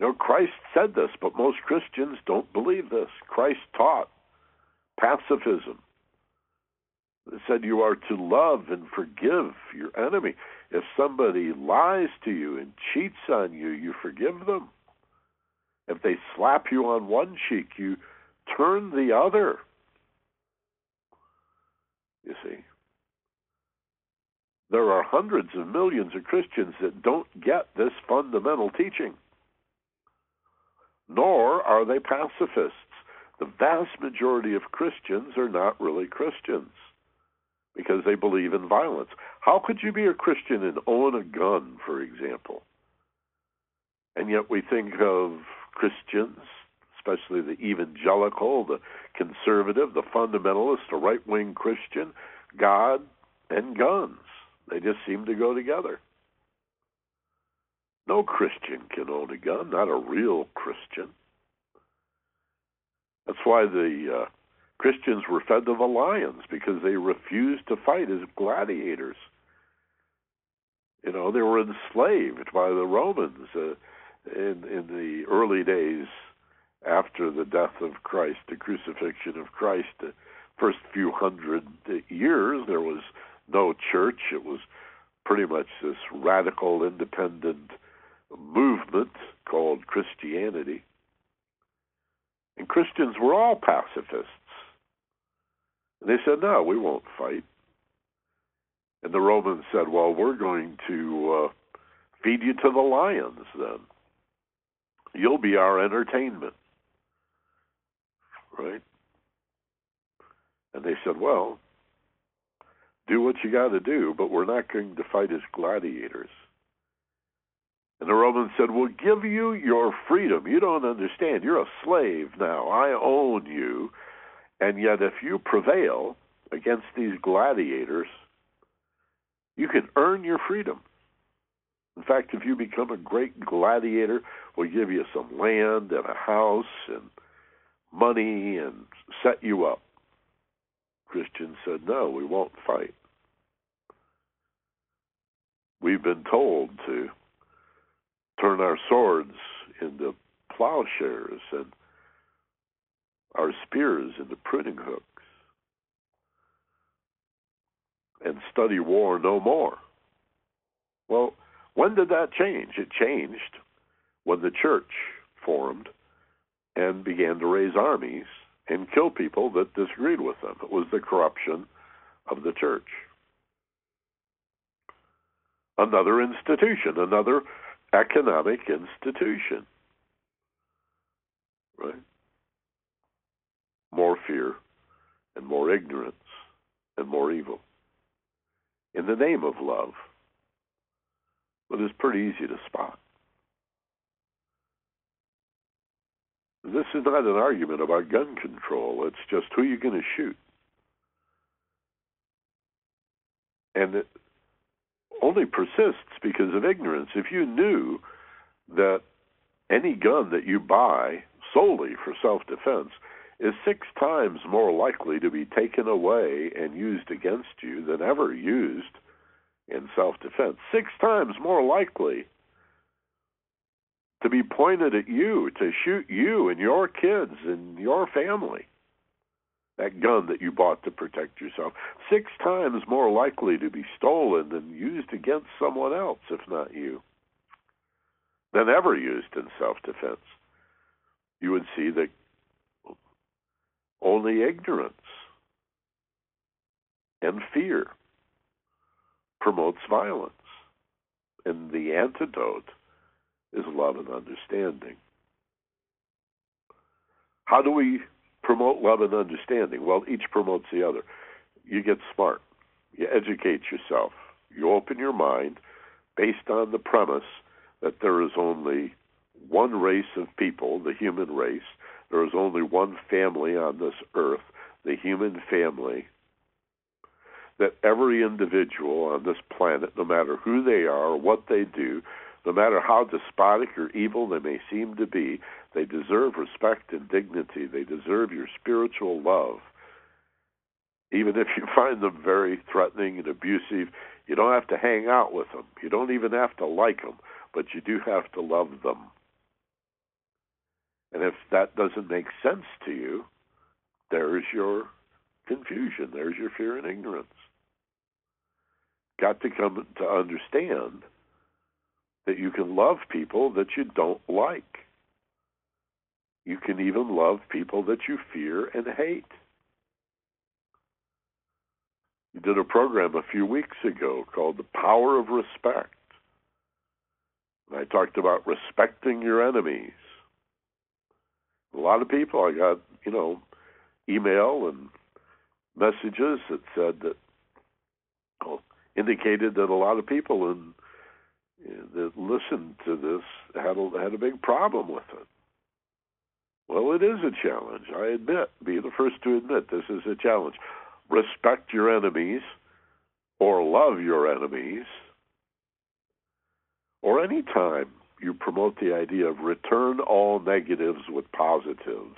You know, Christ said this, but most Christians don't believe this. Christ taught pacifism. Said you are to love and forgive your enemy. If somebody lies to you and cheats on you, you forgive them. If they slap you on one cheek, you turn the other. You see, there are hundreds of millions of Christians that don't get this fundamental teaching, nor are they pacifists. The vast majority of Christians are not really Christians because they believe in violence. How could you be a Christian and own a gun, for example? And yet we think of Christians especially the evangelical, the conservative, the fundamentalist, the right wing Christian, God and guns. They just seem to go together. No Christian can own a gun, not a real Christian. That's why the uh, Christians were fed to the lions because they refused to fight as gladiators. You know, they were enslaved by the Romans uh, in in the early days after the death of Christ, the crucifixion of Christ, the first few hundred years, there was no church. It was pretty much this radical independent movement called Christianity. And Christians were all pacifists. And they said, no, we won't fight. And the Romans said, well, we're going to uh, feed you to the lions then. You'll be our entertainment right? And they said, well, do what you got to do, but we're not going to fight as gladiators. And the Romans said, We'll give you your freedom. You don't understand. You're a slave now. I own you. And yet, if you prevail against these gladiators, you can earn your freedom. In fact, if you become a great gladiator, we'll give you some land and a house and money and set you up. Christians said, no, we won't fight. We've been told to turn our swords into plowshares and our spears into pruning hooks and study war no more. Well, when did that change? It changed when the church formed and began to raise armies and kill people that disagreed with them. It was the corruption of the church. Another institution, another economic institution. Right? More fear and more ignorance and more evil. In the name of love. But it's pretty easy to spot. This is not an argument about gun control. It's just who you're going to shoot. And it only persists because of ignorance. If you knew that any gun that you buy solely for self defense is six times more likely to be taken away and used against you than ever used in self defense. Six times more likely to be pointed at you, to shoot you and your kids and your family. That gun that you bought to protect yourself, six times more likely to be stolen than used against someone else, if not you, than ever used in self defense. You would see that only ignorance and fear promotes violence. And the antidote is love and understanding. How do we promote love and understanding? Well, each promotes the other. You get smart, you educate yourself, you open your mind based on the premise that there is only one race of people, the human race. There is only one family on this earth, the human family. That every individual on this planet, no matter who they are what they do, No matter how despotic or evil they may seem to be, they deserve respect and dignity. They deserve your spiritual love. Even if you find them very threatening and abusive, you don't have to hang out with them. You don't even have to like them, but you do have to love them. And if that doesn't make sense to you, there's your confusion. There's your fear and ignorance. Got to come to understand that you can love people that you don't like. You can even love people that you fear and hate. You did a program a few weeks ago called The Power of Respect. And I talked about respecting your enemies. A lot of people, I got, you know, email and messages that said that well, indicated that a lot of people in, that listened to this had a, had a big problem with it. Well, it is a challenge. I admit, be the first to admit this is a challenge. Respect your enemies or love your enemies, or any time you promote the idea of return all negatives with positives.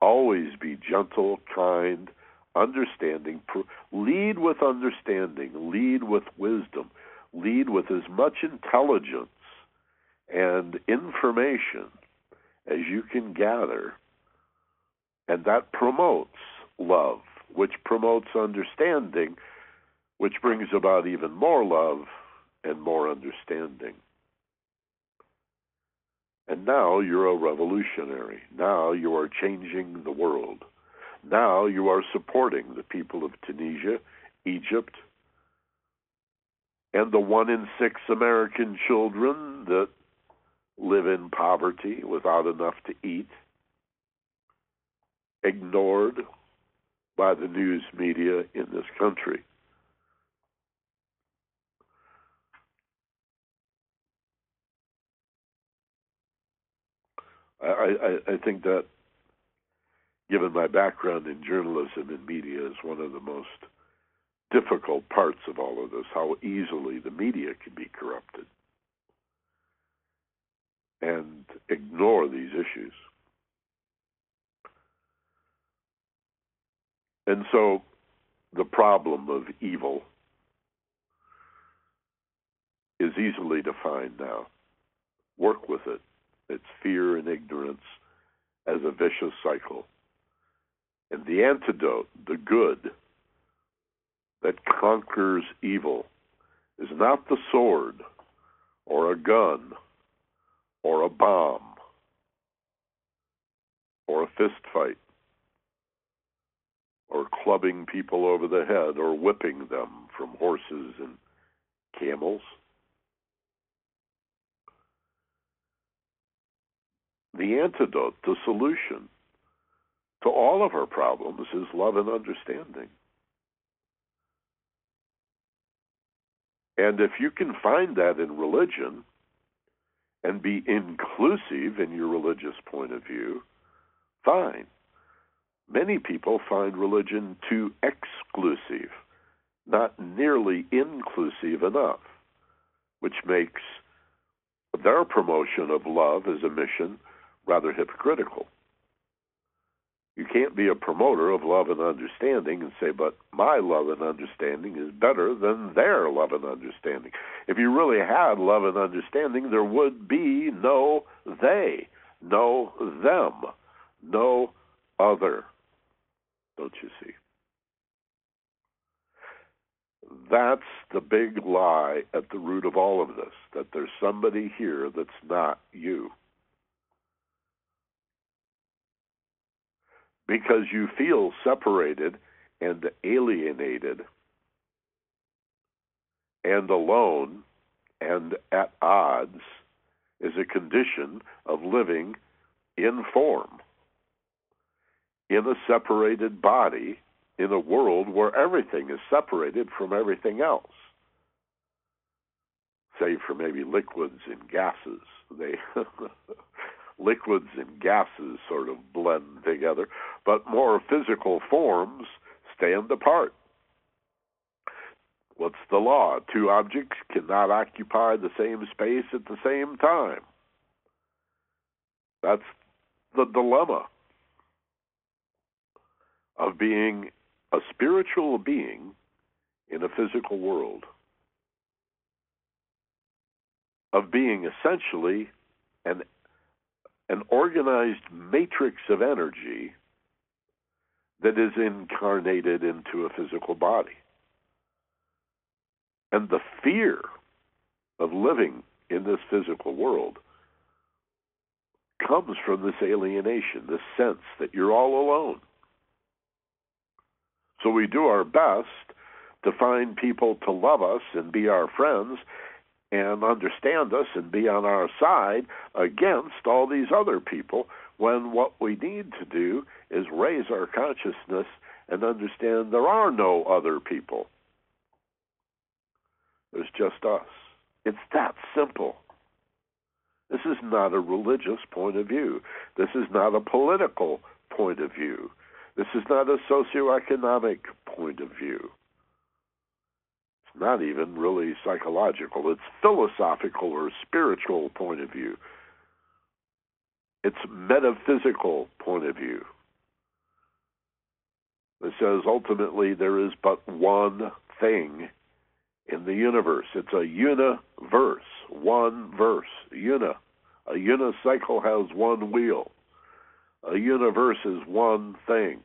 Always be gentle, kind, understanding. Lead with understanding. Lead with wisdom. Lead with as much intelligence and information as you can gather. And that promotes love, which promotes understanding, which brings about even more love and more understanding. And now you're a revolutionary. Now you are changing the world. Now you are supporting the people of Tunisia, Egypt, and the one in six American children that live in poverty without enough to eat, ignored by the news media in this country. I, I, I think that, given my background in journalism and media, is one of the most difficult parts of all of this how easily the media can be corrupted and ignore these issues. And so the problem of evil is easily defined now. Work with it. It's fear and ignorance as a vicious cycle. And the antidote, the good that conquers evil, is not the sword or a gun or a bomb or a fist fight or clubbing people over the head or whipping them from horses and camels. The antidote, the solution to all of our problems is love and understanding. And if you can find that in religion, and be inclusive in your religious point of view, fine. Many people find religion too exclusive, not nearly inclusive enough, which makes their promotion of love as a mission rather hypocritical. You can't be a promoter of love and understanding and say, but my love and understanding is better than their love and understanding. If you really had love and understanding, there would be no they, no them, no other. Don't you see? That's the big lie at the root of all of this that there's somebody here that's not you. Because you feel separated and alienated and alone and at odds is a condition of living in form, in a separated body, in a world where everything is separated from everything else, save for maybe liquids and gases. They liquids and gases sort of blend together, but more physical forms stand apart. What's the law? Two objects cannot occupy the same space at the same time. That's the dilemma of being a spiritual being in a physical world, of being essentially an, an organized matrix of energy that is incarnated into a physical body. And the fear of living in this physical world comes from this alienation, this sense that you're all alone. So we do our best to find people to love us and be our friends and understand us and be on our side against all these other people when what we need to do is raise our consciousness and understand there are no other people. There's just us. It's that simple. This is not a religious point of view. This is not a political point of view. This is not a socioeconomic point of view. Not even really psychological. It's philosophical or spiritual point of view. It's metaphysical point of view. It says ultimately there is but one thing in the universe. It's a universe, one verse, uni. A unicycle has one wheel. A universe is one thing.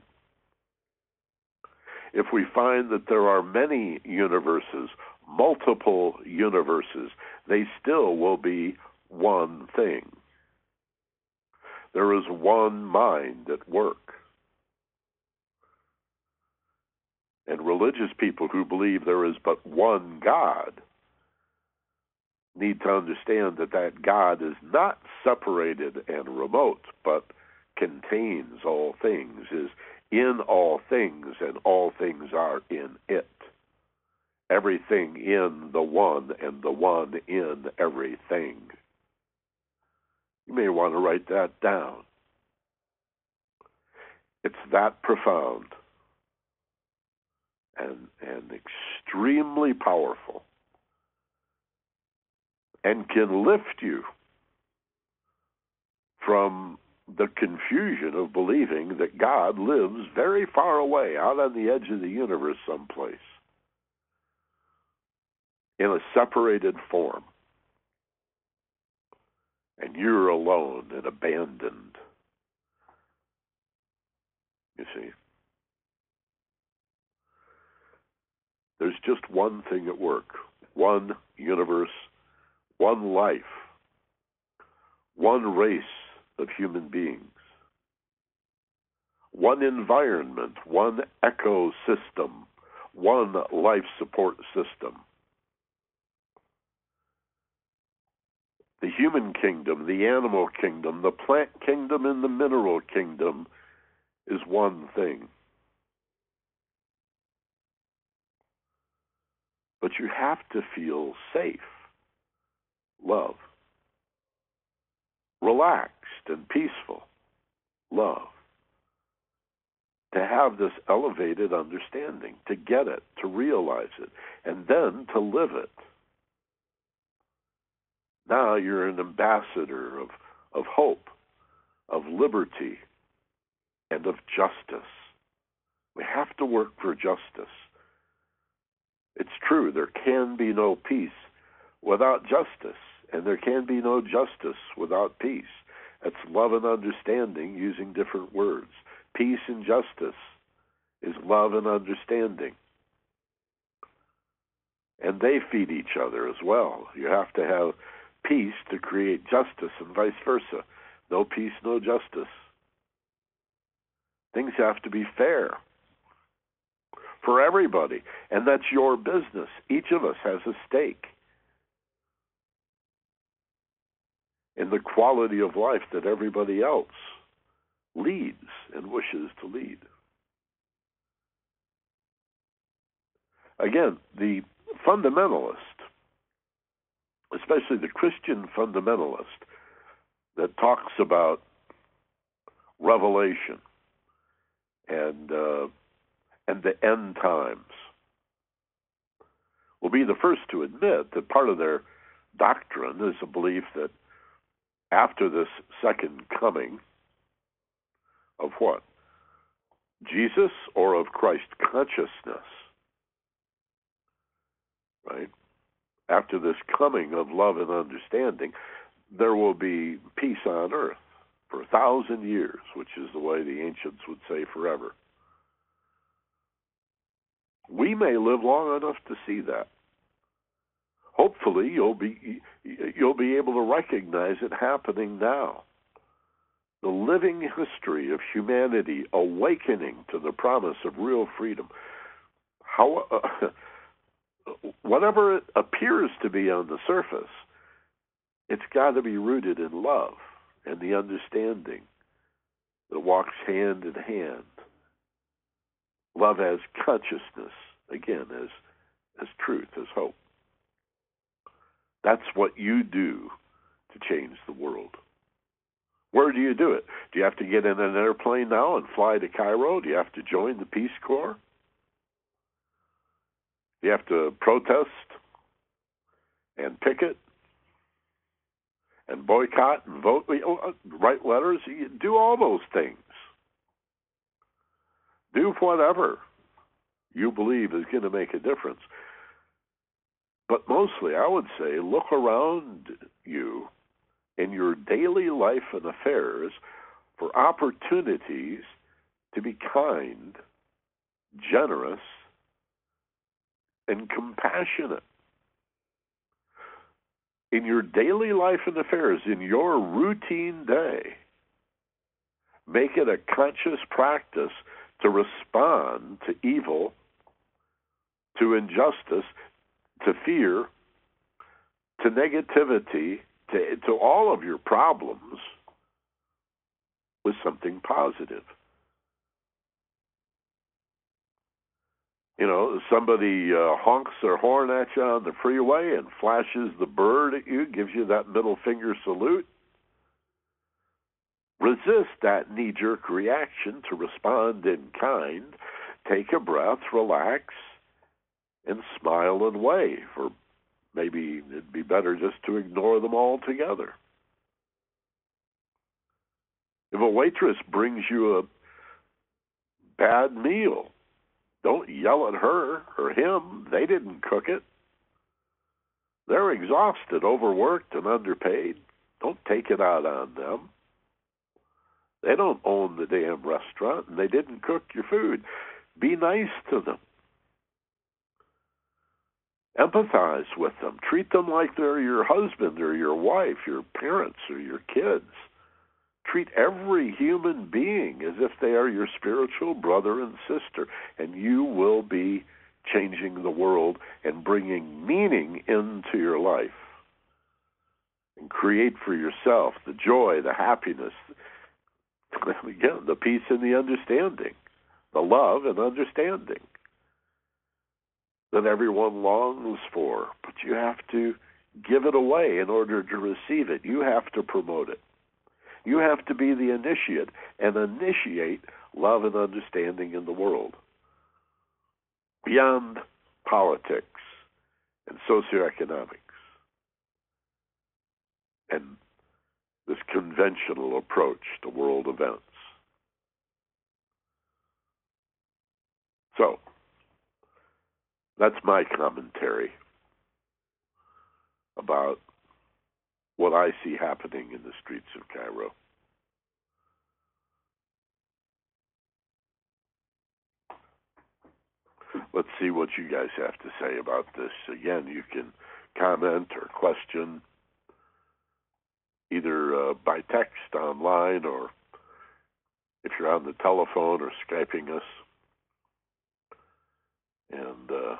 If we find that there are many universes, multiple universes, they still will be one thing. There is one mind at work. And religious people who believe there is but one God need to understand that that God is not separated and remote, but contains all things, is in all things, and all things are in it. Everything in the one, and the one in everything. You may want to write that down. It's that profound and, and extremely powerful and can lift you from the confusion of believing that God lives very far away, out on the edge of the universe someplace, in a separated form. And you're alone and abandoned. You see? There's just one thing at work one universe, one life, one race of human beings, one environment, one ecosystem, one life support system. The human kingdom, the animal kingdom, the plant kingdom, and the mineral kingdom is one thing. But you have to feel safe, love, relaxed and peaceful, love. To have this elevated understanding, to get it, to realize it, and then to live it. Now you're an ambassador of, of hope, of liberty, and of justice. We have to work for justice. It's true, there can be no peace without justice, and there can be no justice without peace. That's love and understanding using different words. Peace and justice is love and understanding. And they feed each other as well. You have to have peace to create justice and vice versa. No peace, no justice. Things have to be fair for everybody. And that's your business. Each of us has a stake in the quality of life that everybody else leads and wishes to lead. Again, the fundamentalist, especially the Christian fundamentalist, that talks about revelation and uh, and the end times. will be the first to admit that part of their doctrine is a belief that after this second coming of what? Jesus or of Christ consciousness. Right? After this coming of love and understanding, there will be peace on earth for a thousand years, which is the way the ancients would say forever. We may live long enough to see that. Hopefully, you'll be you'll be able to recognize it happening now. The living history of humanity awakening to the promise of real freedom. How, uh, whatever it appears to be on the surface, it's got to be rooted in love and the understanding that walks hand in hand. Love as consciousness, again, as as truth, as hope. That's what you do to change the world. Where do you do it? Do you have to get in an airplane now and fly to Cairo? Do you have to join the Peace Corps? Do you have to protest and picket and boycott and vote, uh, write letters? Do all those things. Do whatever you believe is going to make a difference. But mostly, I would say, look around you in your daily life and affairs for opportunities to be kind, generous, and compassionate. In your daily life and affairs, in your routine day, make it a conscious practice to respond to evil, to injustice, to fear, to negativity, to, to all of your problems with something positive. You know, somebody uh, honks their horn at you on the freeway and flashes the bird at you, gives you that middle finger salute. Resist that knee jerk reaction to respond in kind. Take a breath, relax, and smile and wave, or maybe it'd be better just to ignore them altogether. If a waitress brings you a bad meal, don't yell at her or him. They didn't cook it. They're exhausted, overworked, and underpaid. Don't take it out on them. They don't own the damn restaurant, and they didn't cook your food. Be nice to them. Empathize with them. Treat them like they're your husband or your wife, your parents or your kids. Treat every human being as if they are your spiritual brother and sister, and you will be changing the world and bringing meaning into your life. And create for yourself the joy, the happiness, again, the peace and the understanding, the love and understanding that everyone longs for, but you have to give it away in order to receive it. You have to promote it. You have to be the initiate and initiate love and understanding in the world beyond politics and socioeconomics and this conventional approach to world events. So, that's my commentary about what I see happening in the streets of Cairo. Let's see what you guys have to say about this. Again, you can comment or question either uh, by text online or if you're on the telephone or Skyping us. And uh,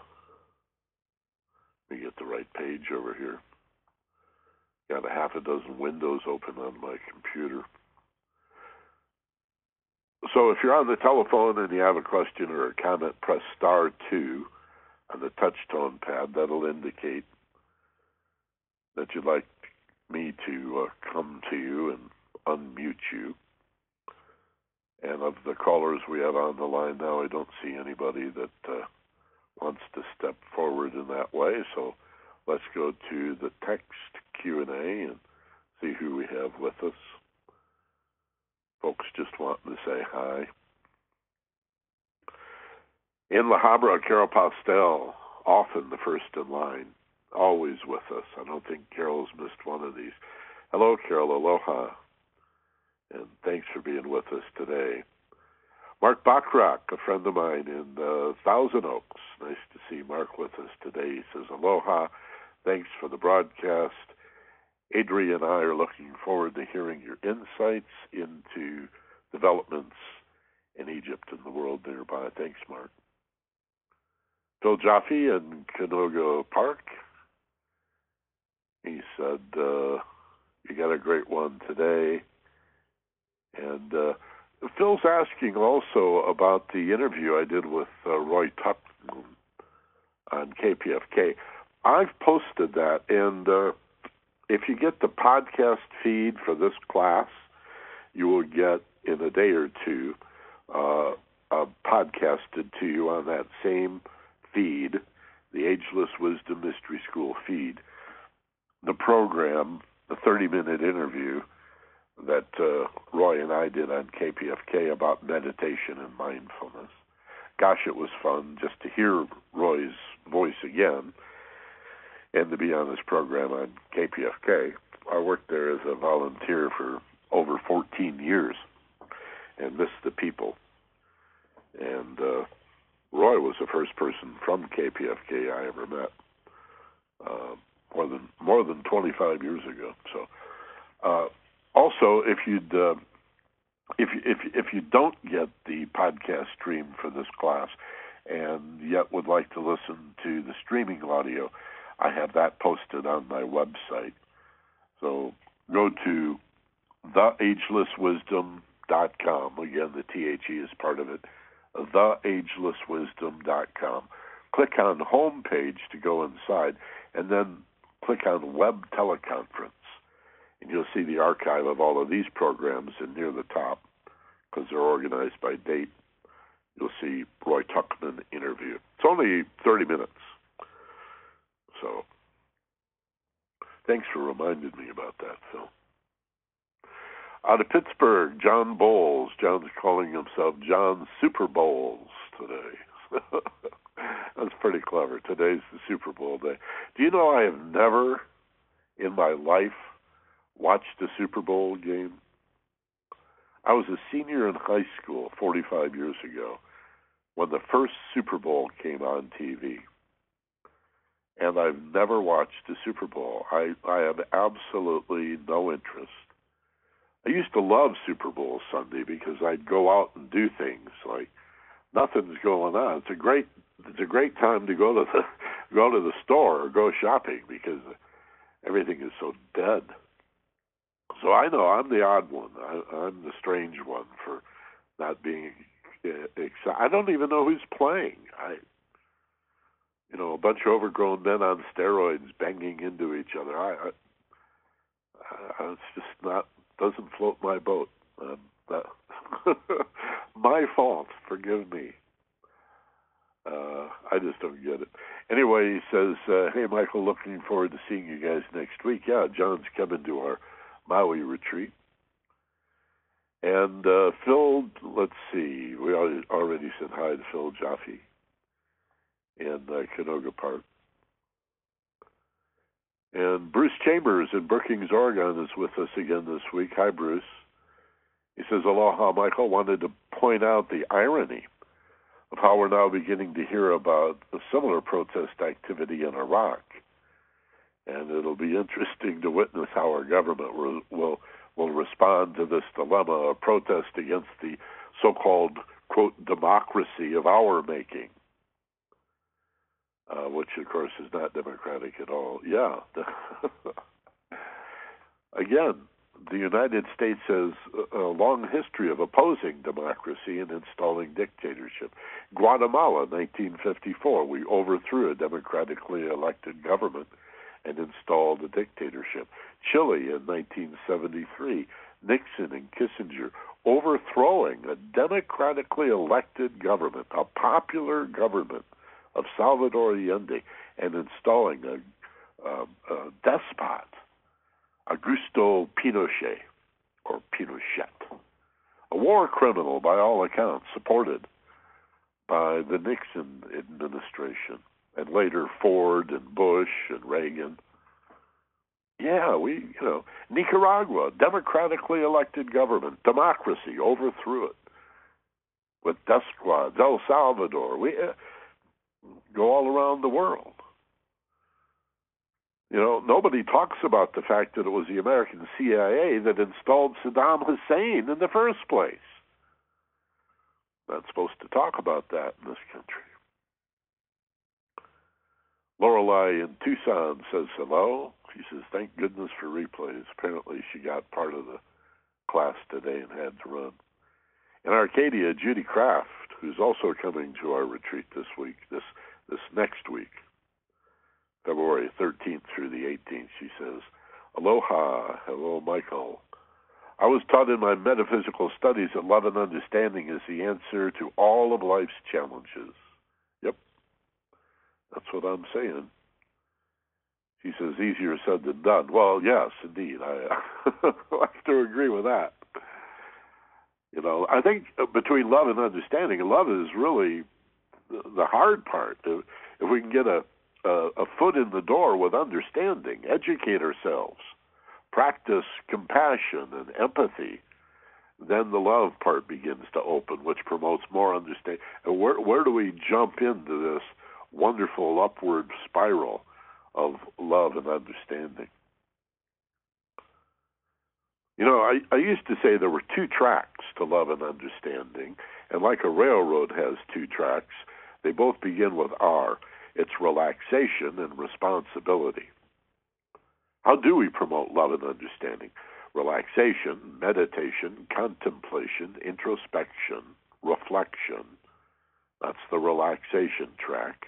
me get the right page over here. Got a half a dozen windows open on my computer. So if you're on the telephone and you have a question or a comment, press star two on the touch tone pad. That'll indicate that you'd like me to uh, come to you and unmute you. And of the callers we have on the line now, I don't see anybody that uh, wants to step forward in that way. So let's go to the text Q and A and see who we have with us. Folks just wanting to say hi. In La Habra, Carol Postel, often the first in line, always with us. I don't think Carol's missed one of these. Hello, Carol. Aloha. And thanks for being with us today. Mark Bachrock, a friend of mine in uh, Thousand Oaks. Nice to see Mark with us today. He says, Aloha. Thanks for the broadcast. Adrian and I are looking forward to hearing your insights into developments in Egypt and the world nearby. Thanks, Mark. Phil Jaffe in Canoga Park. He said, uh, You got a great one today. And uh, Phil's asking also about the interview I did with uh, Roy Tuckman on KPFK. I've posted that, and uh, if you get the podcast feed for this class, you will get in a day or two uh, podcasted to you on that same feed, the Ageless Wisdom Mystery School feed, the program, the 30 minute interview that uh, Roy and I did on KPFK about meditation and mindfulness. Gosh, it was fun just to hear Roy's voice again and to be on this program on KPFK. I worked there as a volunteer for over 14 years and missed the people. And uh, Roy was the first person from KPFK I ever met, uh, more than more than 25 years ago. So, uh, also, if you'd uh, if if if you don't get the podcast stream for this class, and yet would like to listen to the streaming audio, I have that posted on my website. So go to theagelesswisdom.com. Again, the THE is part of it. Theagelesswisdom.com. Click on home page to go inside, and then click on web teleconference and you'll see the archive of all of these programs. And near the top, because they're organized by date, you'll see Roy Tuckman interview. It's only 30 minutes. So thanks for reminding me about that, Phil. Out of Pittsburgh, John Bowles. John's calling himself John Super Bowles today. That's pretty clever. Today's the Super Bowl day. Do you know I have never in my life watched a Super Bowl game. I was a senior in high school 45 years ago when the first Super Bowl came on TV. And I've never watched a Super Bowl. I, I have absolutely no interest. I used to love Super Bowl Sunday because I'd go out and do things like nothing's going on. It's a great it's a great time to go to the go to the store or go shopping because everything is so dead. So I know I'm the odd one. I, I'm the strange one for not being excited. I don't even know who's playing. I, you know, a bunch of overgrown men on steroids banging into each other. I, I, I it's just not doesn't float my boat. Um, that, my fault. Forgive me. Uh, I just don't get it. Anyway, he says, uh, "Hey, Michael, looking forward to seeing you guys next week." Yeah, John's coming to our Maui retreat. And uh, Phil, let's see, we already said hi to Phil Jaffe in uh, Canoga Park. And Bruce Chambers in Brookings, Oregon is with us again this week. Hi, Bruce. He says, Aloha, Michael. Wanted to point out the irony of how we're now beginning to hear about a similar protest activity in Iraq and it'll be interesting to witness how our government will will, will respond to this dilemma of protest against the so-called quote democracy of our making, uh, which of course is not democratic at all. Yeah. Again, the United States has a long history of opposing democracy and installing dictatorship. Guatemala, 1954, we overthrew a democratically elected government and installed a dictatorship. Chile in 1973, Nixon and Kissinger overthrowing a democratically elected government, a popular government of Salvador Allende and installing a, a, a despot, Augusto Pinochet, or Pinochet, a war criminal by all accounts, supported by the Nixon administration and later Ford and Bush and Reagan. Yeah, we, you know, Nicaragua, democratically elected government, democracy, overthrew it with death squads. El Salvador, we uh, go all around the world. You know, nobody talks about the fact that it was the American CIA that installed Saddam Hussein in the first place. Not supposed to talk about that in this country. Lorelei in Tucson says hello. She says, "Thank goodness for replays." Apparently, she got part of the class today and had to run. In Arcadia, Judy Kraft, who's also coming to our retreat this week, this this next week, February 13th through the 18th, she says, "Aloha, hello, Michael." I was taught in my metaphysical studies that love and understanding is the answer to all of life's challenges. Yep, that's what I'm saying. She says, easier said than done. Well, yes, indeed. I, I have to agree with that. You know, I think uh, between love and understanding, love is really the hard part. If, we can get a, a a foot in the door with understanding, educate ourselves, practice compassion and empathy, then the love part begins to open, which promotes more understanding. And where where do we jump into this wonderful upward spiral of love and understanding? You know, I, I used to say there were two tracks to love and understanding, and like a railroad has two tracks, they both begin with R. It's relaxation and responsibility. How do we promote love and understanding? Relaxation, meditation, contemplation, introspection, reflection. That's the relaxation track.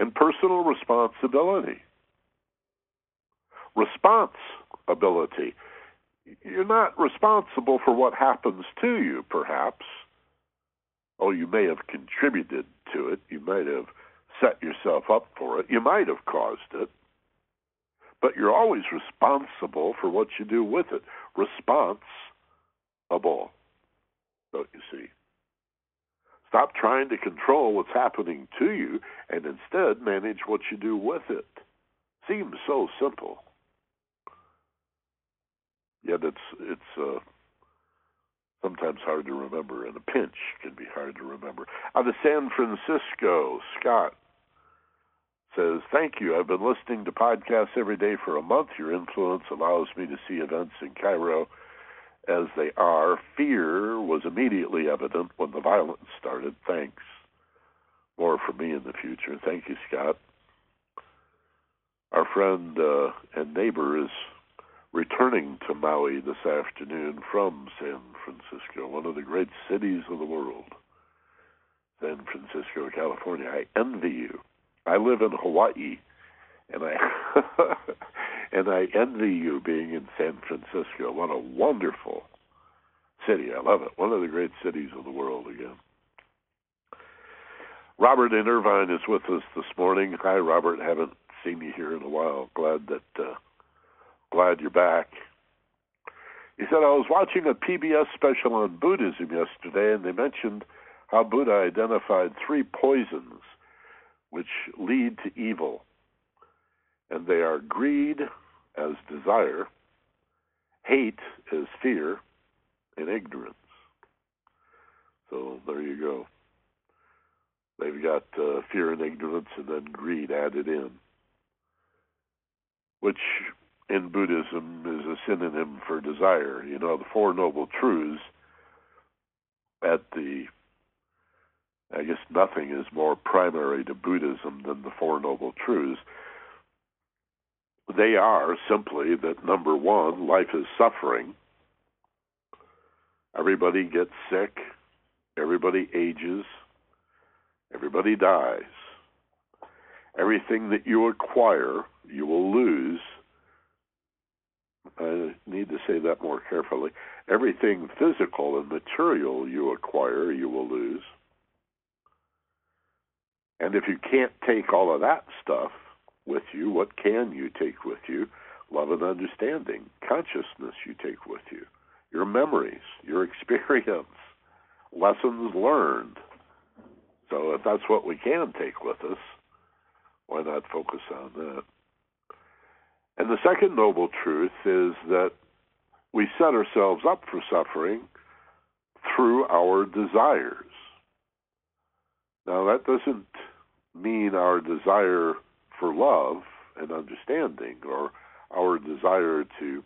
And personal responsibility. Responsibility. you're not responsible for what happens to you, perhaps. Oh, you may have contributed to it. You might have set yourself up for it. You might have caused it. But you're always responsible for what you do with it. Responsible, don't you see? Stop trying to control what's happening to you and instead manage what you do with it. Seems so simple yet it's it's uh, sometimes hard to remember, and a pinch can be hard to remember. Out of San Francisco, Scott says, "Thank you. I've been listening to podcasts every day for a month. Your influence allows me to see events in Cairo." As they are, fear was immediately evident when the violence started. Thanks. More for me in the future. Thank you, Scott. Our friend uh, and neighbor is returning to Maui this afternoon from San Francisco, one of the great cities of the world. San Francisco, California. I envy you. I live in Hawaii, and I and I envy you being in San Francisco. What a wonderful city! I love it. One of the great cities of the world again. Robert in Irvine is with us this morning. Hi, Robert. Haven't seen you here in a while. Glad that uh, Glad you're back. He said, I was watching a PBS special on Buddhism yesterday, and they mentioned how Buddha identified three poisons which lead to evil. And they are greed as desire, hate as fear, and ignorance. So there you go. They've got uh, fear and ignorance and then greed added in, which in Buddhism is a synonym for desire. You know, the Four Noble Truths at the I guess nothing is more primary to Buddhism than the Four Noble Truths. They are simply that number one, life is suffering. Everybody gets sick. Everybody ages. Everybody dies. Everything that you acquire, you will lose I need to say that more carefully. Everything physical and material you acquire, you will lose. And if you can't take all of that stuff with you, what can you take with you? Love and understanding, consciousness you take with you, your memories, your experience, lessons learned. So if that's what we can take with us, why not focus on that? And the second noble truth is that we set ourselves up for suffering through our desires. Now, that doesn't mean our desire for love and understanding or our desire to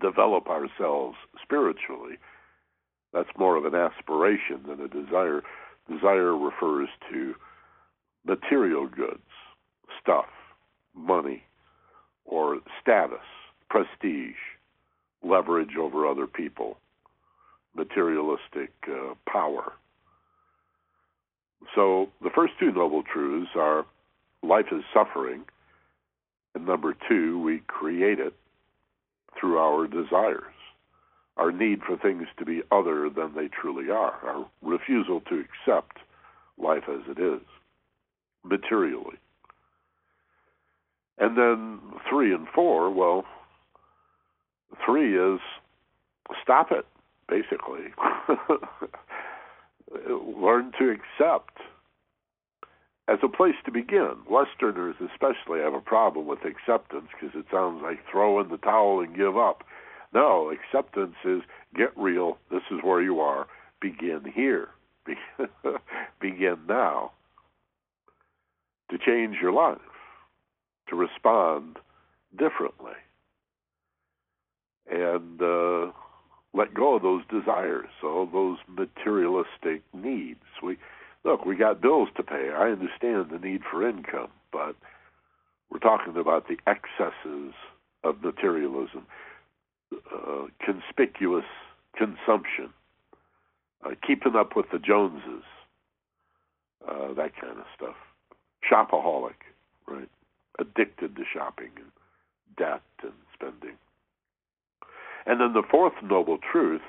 develop ourselves spiritually. That's more of an aspiration than a desire. Desire refers to material goods, stuff, money, or status, prestige, leverage over other people, materialistic uh, power. So the first two noble truths are life is suffering, and number two, we create it through our desires, our need for things to be other than they truly are, our refusal to accept life as it is, materially. And then three and four, well, three is stop it, basically. Learn to accept as a place to begin. Westerners, especially, have a problem with acceptance because it sounds like throw in the towel and give up. No, acceptance is get real. This is where you are. Begin here. begin now to change your life, to respond differently, and uh, let go of those desires, all those materialistic needs. We look, we got bills to pay. I understand the need for income, but we're talking about the excesses of materialism, uh, conspicuous consumption, uh, keeping up with the Joneses, uh, that kind of stuff. Shopaholic, right? Addicted to shopping and debt and spending. And then the fourth noble truth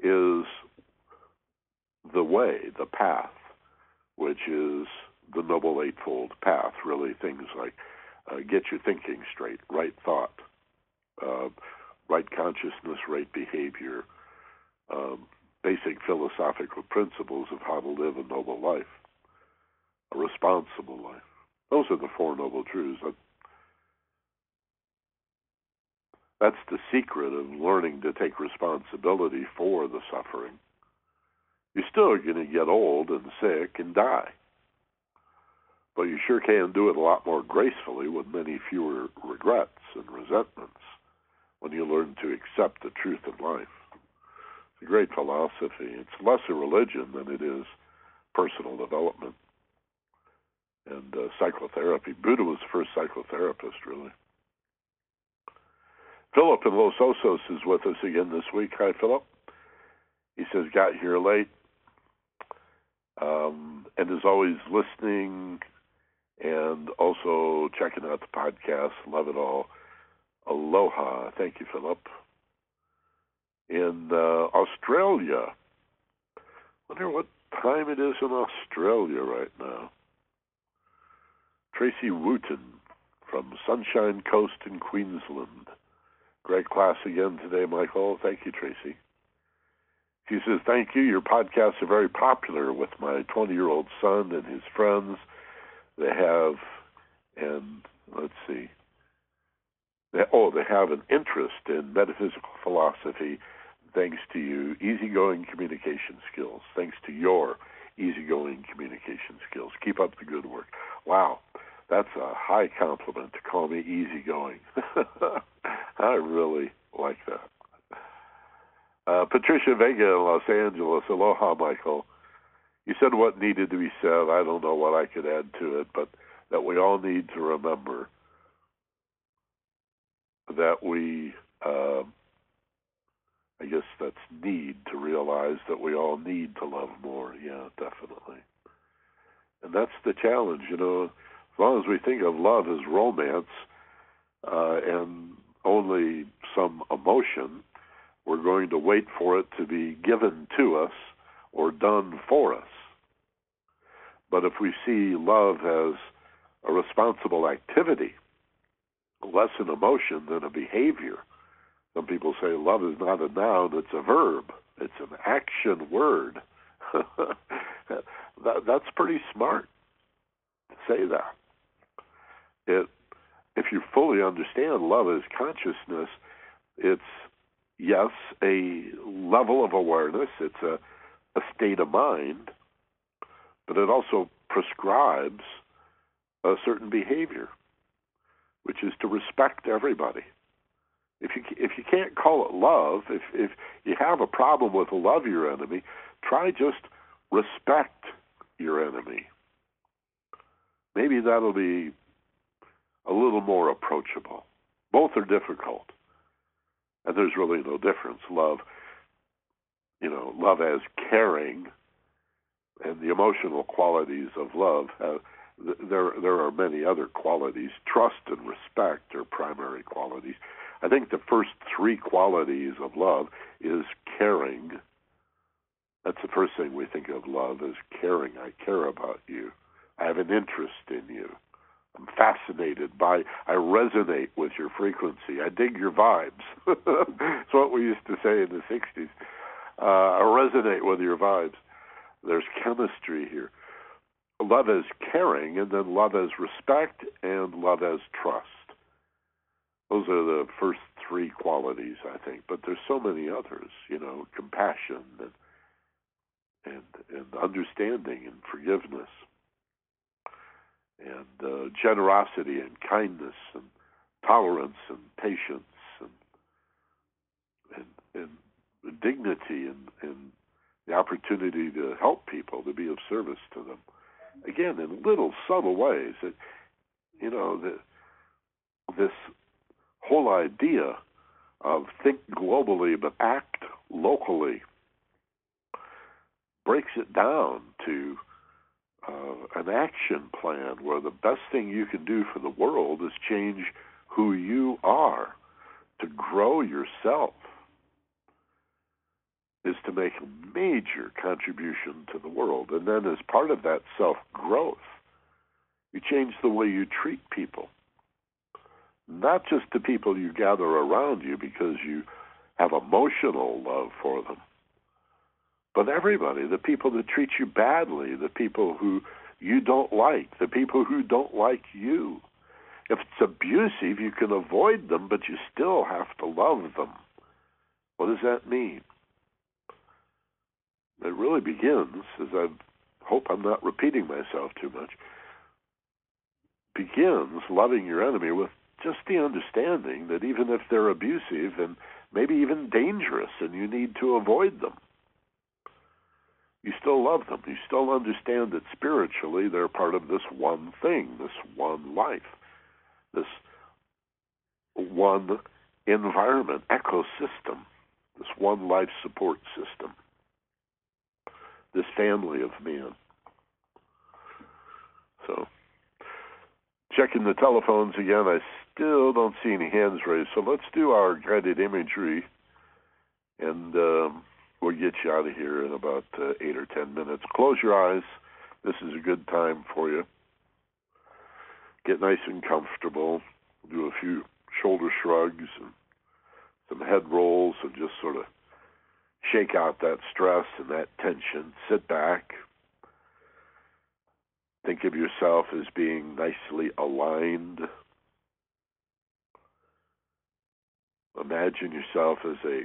is the way, the path which is the Noble Eightfold Path. Really, things like uh, get your thinking straight, right thought, uh, right consciousness, right behavior, um, basic philosophical principles of how to live a noble life, a responsible life. Those are the four noble truths. That's the secret of learning to take responsibility for the suffering you're still going to get old and sick and die. But you sure can do it a lot more gracefully with many fewer regrets and resentments when you learn to accept the truth of life. It's a great philosophy. It's less a religion than it is personal development and uh, psychotherapy. Buddha was the first psychotherapist, really. Philip in Los Osos is with us again this week. Hi, Philip. He says, got here late um, and is always listening and also checking out the podcast. Love it all. Aloha. Thank you, Philip. In uh, Australia, wonder what time it is in Australia right now. Tracy Wooten from Sunshine Coast in Queensland. Great class again today, Michael. Thank you, Tracy. He says, Thank you. Your podcasts are very popular with my 20 year old son and his friends. They have, and let's see, they, oh, they have an interest in metaphysical philosophy thanks to you, easygoing communication skills, thanks to your easygoing communication skills. Keep up the good work. Wow, that's a high compliment to call me easygoing. I really like that. Uh, Patricia Vega in Los Angeles. Aloha, Michael. You said what needed to be said. I don't know what I could add to it, but that we all need to remember that we, uh, I guess that's need to realize that we all need to love more. Yeah, definitely. And that's the challenge, you know. As long as we think of love as romance uh, and only some emotion, we're going to wait for it to be given to us or done for us. But if we see love as a responsible activity, less an emotion than a behavior, some people say love is not a noun, it's a verb, it's an action word. that, that's pretty smart to say that. It, if you fully understand love as consciousness, it's yes, a level of awareness, it's a, a state of mind, but it also prescribes a certain behavior, which is to respect everybody. If you if you can't call it love, if if you have a problem with love your enemy, try just respect your enemy. Maybe that'll be a little more approachable. Both are difficult. And there's really no difference. Love, you know, love as caring and the emotional qualities of love. Uh, there, there are many other qualities. Trust and respect are primary qualities. I think the first three qualities of love is caring. That's the first thing we think of love as caring. I care about you. I have an interest in you. I'm fascinated by, I resonate with your frequency. I dig your vibes. That's what we used to say in the 60s. Uh, I resonate with your vibes. There's chemistry here. Love as caring, and then love as respect, and love as trust. Those are the first three qualities, I think. But there's so many others, you know, compassion and and, and understanding and forgiveness and uh, generosity and kindness and tolerance and patience and and, and dignity and, and the opportunity to help people to be of service to them. Again in little subtle ways that you know this whole idea of think globally but act locally breaks it down to uh, an action plan where the best thing you can do for the world is change who you are. To grow yourself is to make a major contribution to the world. And then as part of that self growth you change the way you treat people. Not just the people you gather around you because you have emotional love for them but everybody, the people that treat you badly, the people who you don't like, the people who don't like you. If it's abusive, you can avoid them, but you still have to love them. What does that mean? It really begins, as I hope I'm not repeating myself too much, begins loving your enemy with just the understanding that even if they're abusive and maybe even dangerous and you need to avoid them, you still love them. You still understand that spiritually they're part of this one thing, this one life, this one environment, ecosystem, this one life support system, this family of men. So, checking the telephones again, I still don't see any hands raised. So let's do our guided imagery and. Um, We'll get you out of here in about uh, eight or ten minutes. Close your eyes. This is a good time for you. Get nice and comfortable. Do a few shoulder shrugs and some head rolls and just sort of shake out that stress and that tension. Sit back. Think of yourself as being nicely aligned. Imagine yourself as a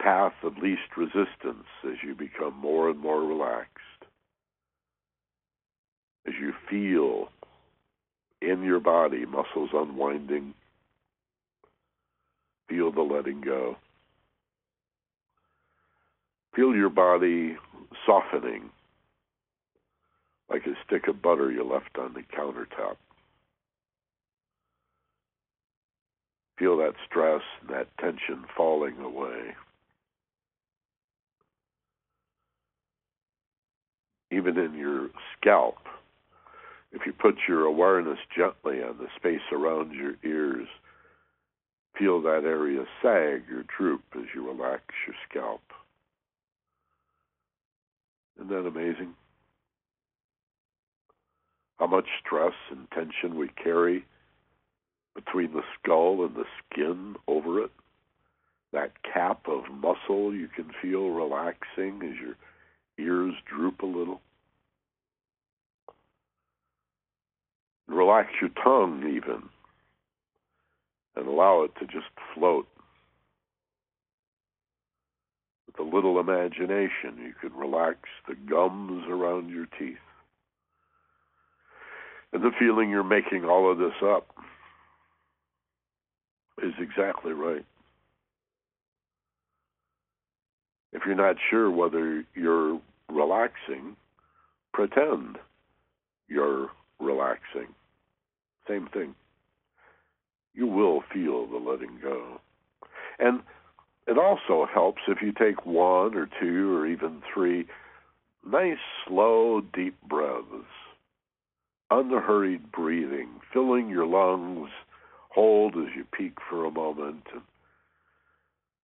path of least resistance as you become more and more relaxed, as you feel in your body muscles unwinding, feel the letting go. Feel your body softening like a stick of butter you left on the countertop. Feel that stress that tension falling away. Even in your scalp. If you put your awareness gently on the space around your ears, feel that area sag or droop as you relax your scalp. Isn't that amazing? how much stress and tension we carry between the skull and the skin over it. That cap of muscle you can feel relaxing as your ears droop a little. Relax your tongue even and allow it to just float. With a little imagination, you could relax the gums around your teeth. And the feeling you're making all of this up is exactly right. If you're not sure whether you're relaxing, pretend you're relaxing. Same thing. You will feel the letting go. And it also helps if you take one or two or even three nice, slow, deep breaths. Unhurried breathing, filling your lungs, hold as you peak for a moment. And,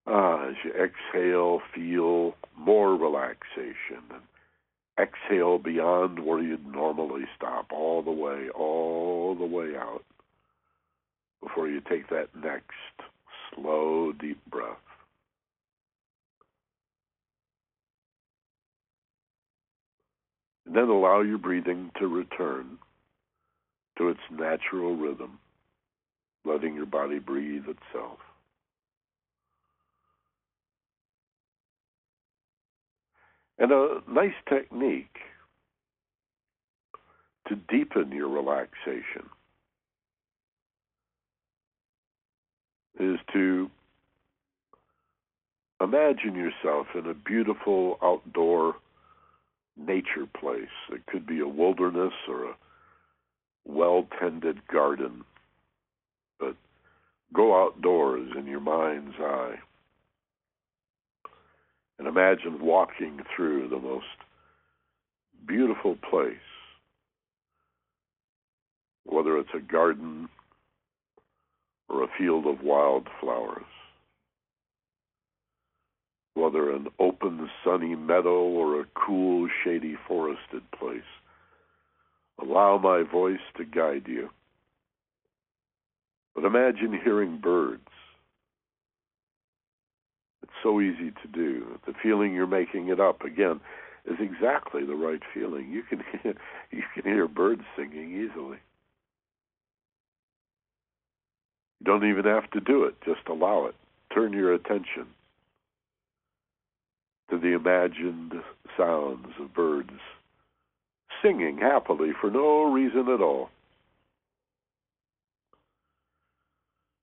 ah, as you exhale, feel more relaxation. And exhale beyond where you'd normally stop, all the way, all the way out, before you take that next slow, deep breath. And then allow your breathing to return to its natural rhythm, letting your body breathe itself. And a nice technique to deepen your relaxation is to imagine yourself in a beautiful outdoor nature place. It could be a wilderness or a well tended garden. But go outdoors in your mind's eye and imagine walking through the most beautiful place, whether it's a garden or a field of wildflowers whether an open, sunny meadow or a cool, shady, forested place. Allow my voice to guide you. But imagine hearing birds. So easy to do. The feeling you're making it up again is exactly the right feeling. You can hear, you can hear birds singing easily. You don't even have to do it. Just allow it. Turn your attention to the imagined sounds of birds singing happily for no reason at all.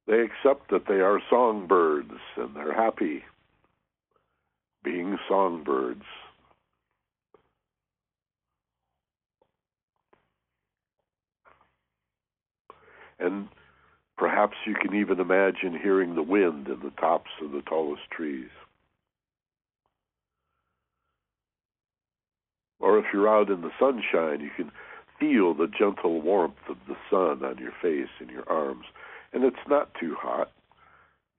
They accept that they are songbirds and they're happy being songbirds. And perhaps you can even imagine hearing the wind in the tops of the tallest trees. Or if you're out in the sunshine, you can feel the gentle warmth of the sun on your face and your arms. And it's not too hot.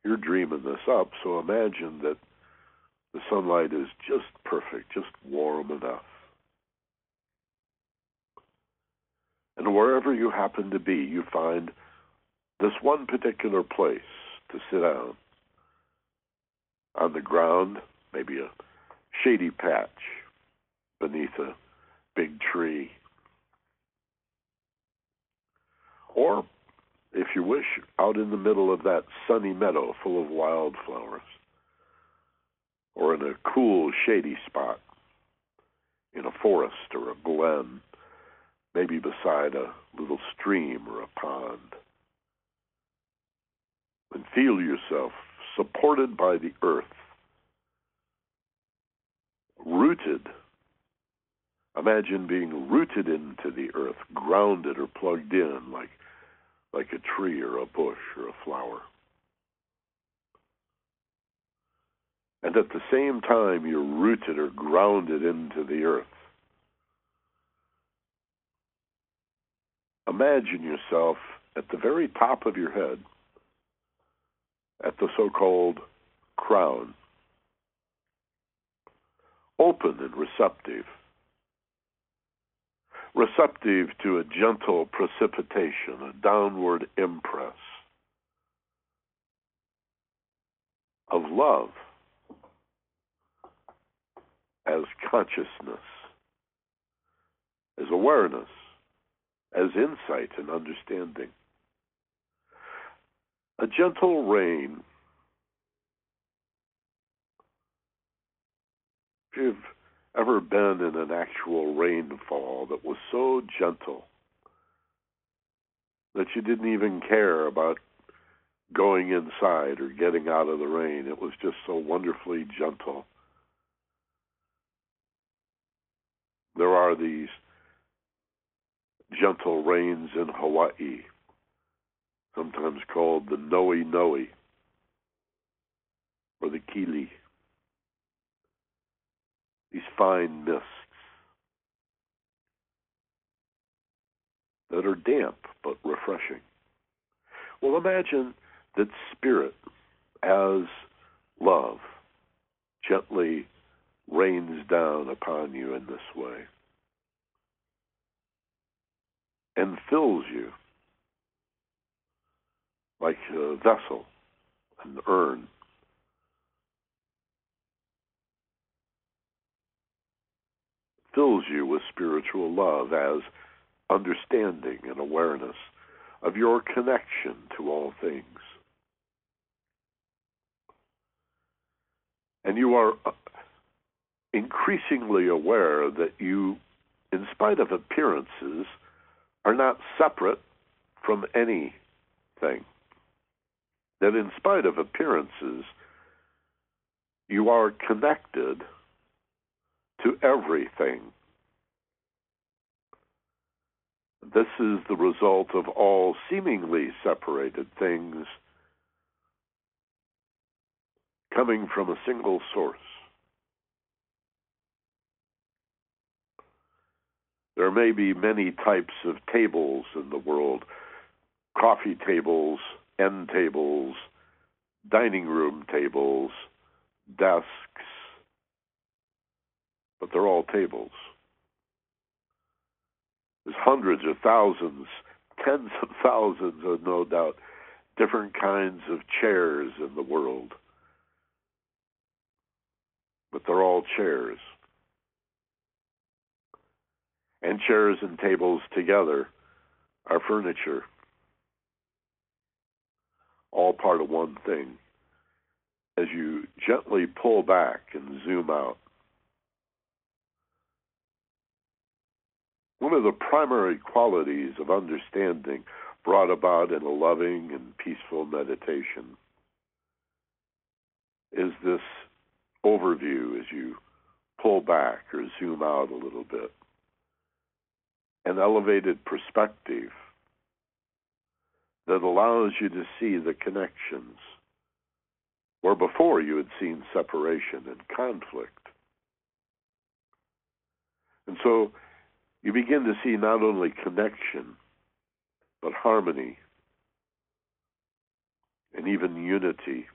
You're dreaming this up, so imagine that the sunlight is just perfect, just warm enough. And wherever you happen to be, you find this one particular place to sit down. On the ground, maybe a shady patch beneath a big tree. Or, if you wish, out in the middle of that sunny meadow full of wildflowers. Or in a cool, shady spot in a forest or a glen, maybe beside a little stream or a pond. And feel yourself supported by the earth, rooted Imagine being rooted into the earth, grounded or plugged in like like a tree or a bush or a flower. And at the same time, you're rooted or grounded into the earth. Imagine yourself at the very top of your head, at the so called crown, open and receptive. Receptive to a gentle precipitation, a downward impress of love as consciousness, as awareness, as insight and understanding. A gentle rain. If you've ever been in an actual rainfall that was so gentle that you didn't even care about going inside or getting out of the rain. It was just so wonderfully gentle. There are these gentle rains in Hawaii, sometimes called the Noe Noe or the Kili. These fine mists that are damp but refreshing. Well, imagine that spirit as love gently rains down upon you in this way and fills you like a vessel, an urn. Fills you with spiritual love as understanding and awareness of your connection to all things. And you are increasingly aware that you, in spite of appearances, are not separate from anything. That in spite of appearances, you are connected to everything. This is the result of all seemingly separated things coming from a single source. There may be many types of tables in the world coffee tables, end tables, dining room tables, desks, but they're all tables. There's hundreds of thousands, tens of thousands of no doubt, different kinds of chairs in the world but they're all chairs. And chairs and tables together are furniture, all part of one thing. As you gently pull back and zoom out, one of the primary qualities of understanding brought about in a loving and peaceful meditation is this overview as you pull back or zoom out a little bit. An elevated perspective that allows you to see the connections where before you had seen separation and conflict. And so you begin to see not only connection, but harmony and even unity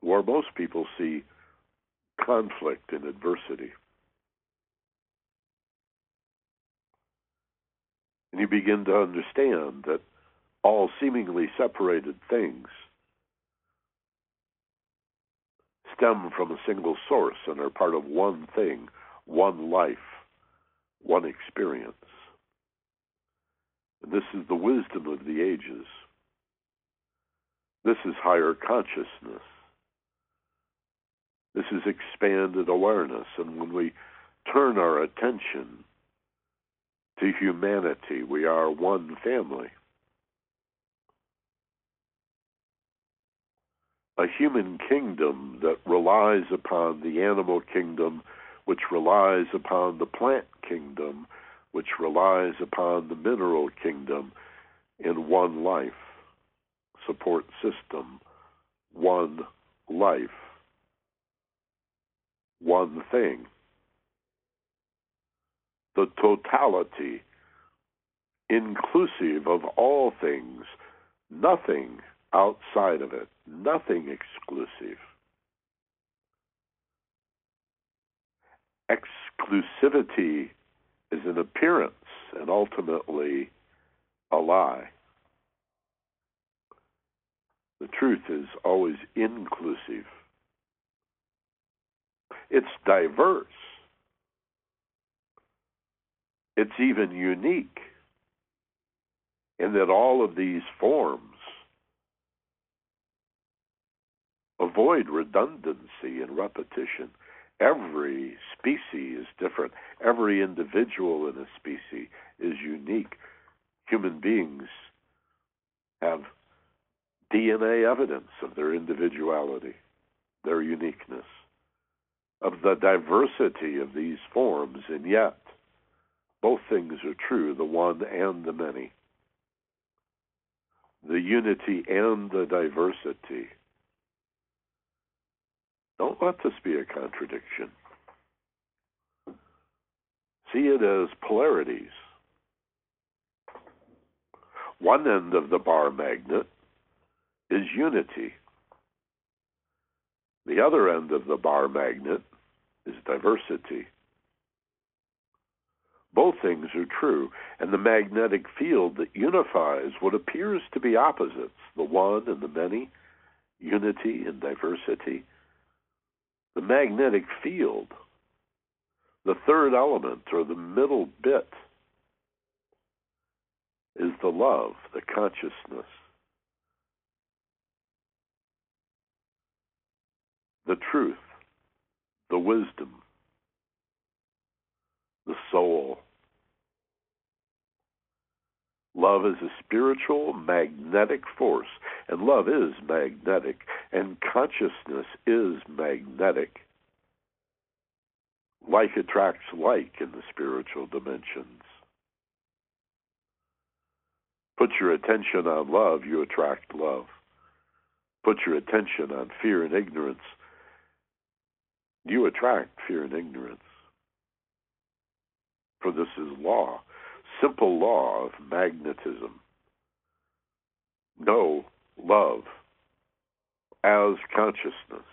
where most people see conflict and adversity. And you begin to understand that all seemingly separated things stem from a single source and are part of one thing, one life, one experience. And this is the wisdom of the ages. This is higher consciousness. This is expanded awareness. And when we turn our attention to humanity, we are one family. A human kingdom that relies upon the animal kingdom, which relies upon the plant kingdom, which relies upon the mineral kingdom in one life, support system, one life one thing. The totality, inclusive of all things, nothing outside of it, nothing exclusive. exclusivity is an appearance and ultimately a lie. The truth is always inclusive. It's diverse. It's even unique in that all of these forms avoid redundancy and repetition. Every species is different. Every individual in a species is unique. Human beings have DNA evidence of their individuality, their uniqueness, of the diversity of these forms, and yet both things are true the one and the many, the unity and the diversity don't let this be a contradiction. See it as polarities. One end of the bar magnet is unity. The other end of the bar magnet is diversity. Both things are true, and the magnetic field that unifies what appears to be opposites, the one and the many, unity and diversity, the magnetic field, the third element or the middle bit, is the love, the consciousness. The truth, the wisdom, the soul. Love is a spiritual, magnetic force, and love is magnetic, and consciousness is magnetic. Like attracts like in the spiritual dimensions. Put your attention on love, you attract love. Put your attention on fear and ignorance, you attract fear and ignorance. For this is law simple law of magnetism. Know love as consciousness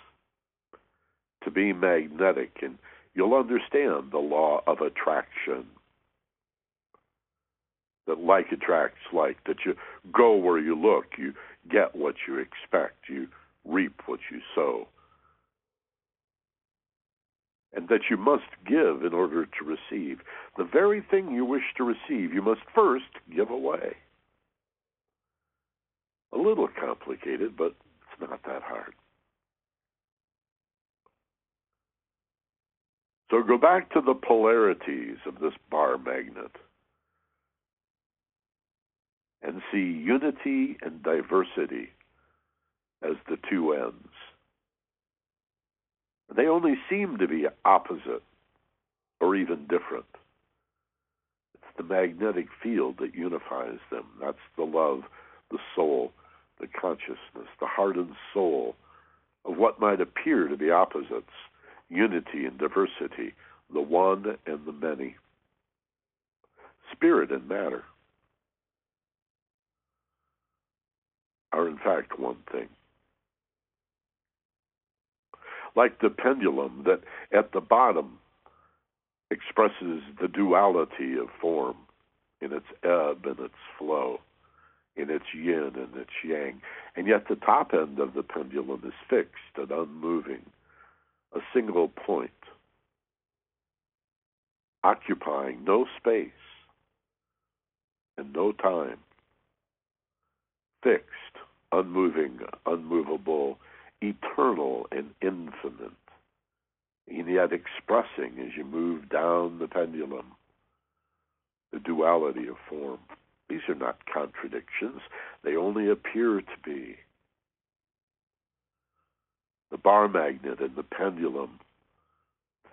to be magnetic, and you'll understand the law of attraction. That like attracts like, that you go where you look, you get what you expect, you reap what you sow and that you must give in order to receive. The very thing you wish to receive, you must first give away. A little complicated, but it's not that hard. So go back to the polarities of this bar magnet and see unity and diversity as the two ends. They only seem to be opposite or even different. It's the magnetic field that unifies them. That's the love, the soul, the consciousness, the heart and soul of what might appear to be opposites unity and diversity, the one and the many. Spirit and matter are, in fact, one thing like the pendulum that at the bottom expresses the duality of form in its ebb and its flow, in its yin and its yang. And yet the top end of the pendulum is fixed and unmoving, a single point, occupying no space and no time, fixed, unmoving, unmovable, eternal and infinite, and yet expressing as you move down the pendulum the duality of form. These are not contradictions, they only appear to be. The bar magnet and the pendulum,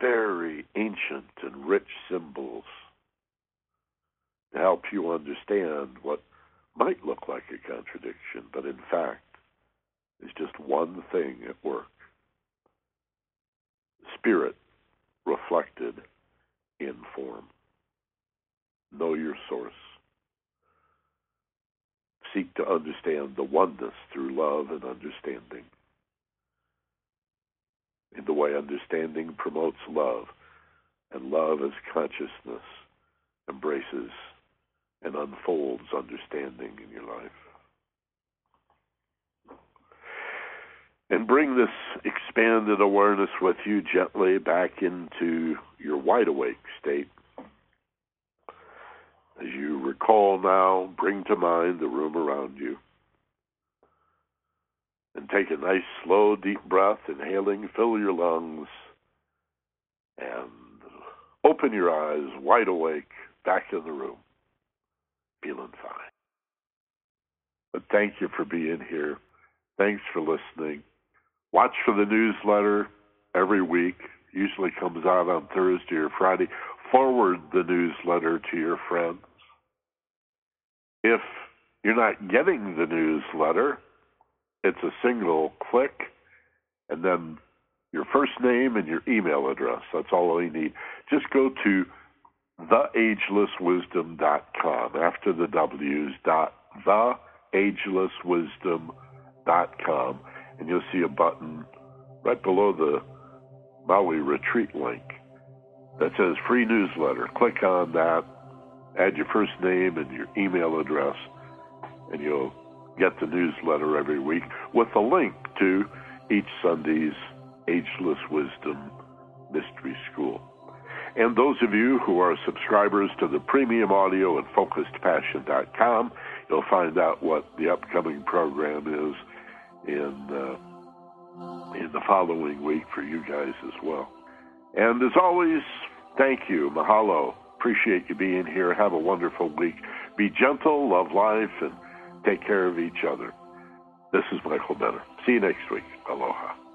very ancient and rich symbols to help you understand what might look like a contradiction, but in fact is just one thing at work spirit reflected in form. Know your source. Seek to understand the oneness through love and understanding. In the way understanding promotes love, and love as consciousness embraces and unfolds understanding in your life. And bring this expanded awareness with you gently back into your wide awake state. As you recall now, bring to mind the room around you. And take a nice, slow, deep breath, inhaling, fill your lungs, and open your eyes wide awake back in the room, feeling fine. But thank you for being here. Thanks for listening. Watch for the newsletter every week. Usually comes out on Thursday or Friday. Forward the newsletter to your friends. If you're not getting the newsletter, it's a single click and then your first name and your email address. That's all you need. Just go to theagelesswisdom.com after the W's dot theagelesswisdom.com and you'll see a button right below the Maui retreat link that says free newsletter. Click on that, add your first name and your email address, and you'll get the newsletter every week with a link to each Sunday's Ageless Wisdom Mystery School. And those of you who are subscribers to the premium audio at focusedpassion.com, you'll find out what the upcoming program is in uh, in the following week for you guys as well. And as always, thank you, mahalo. Appreciate you being here. Have a wonderful week. Be gentle, love life, and take care of each other. This is Michael Benner. See you next week. Aloha.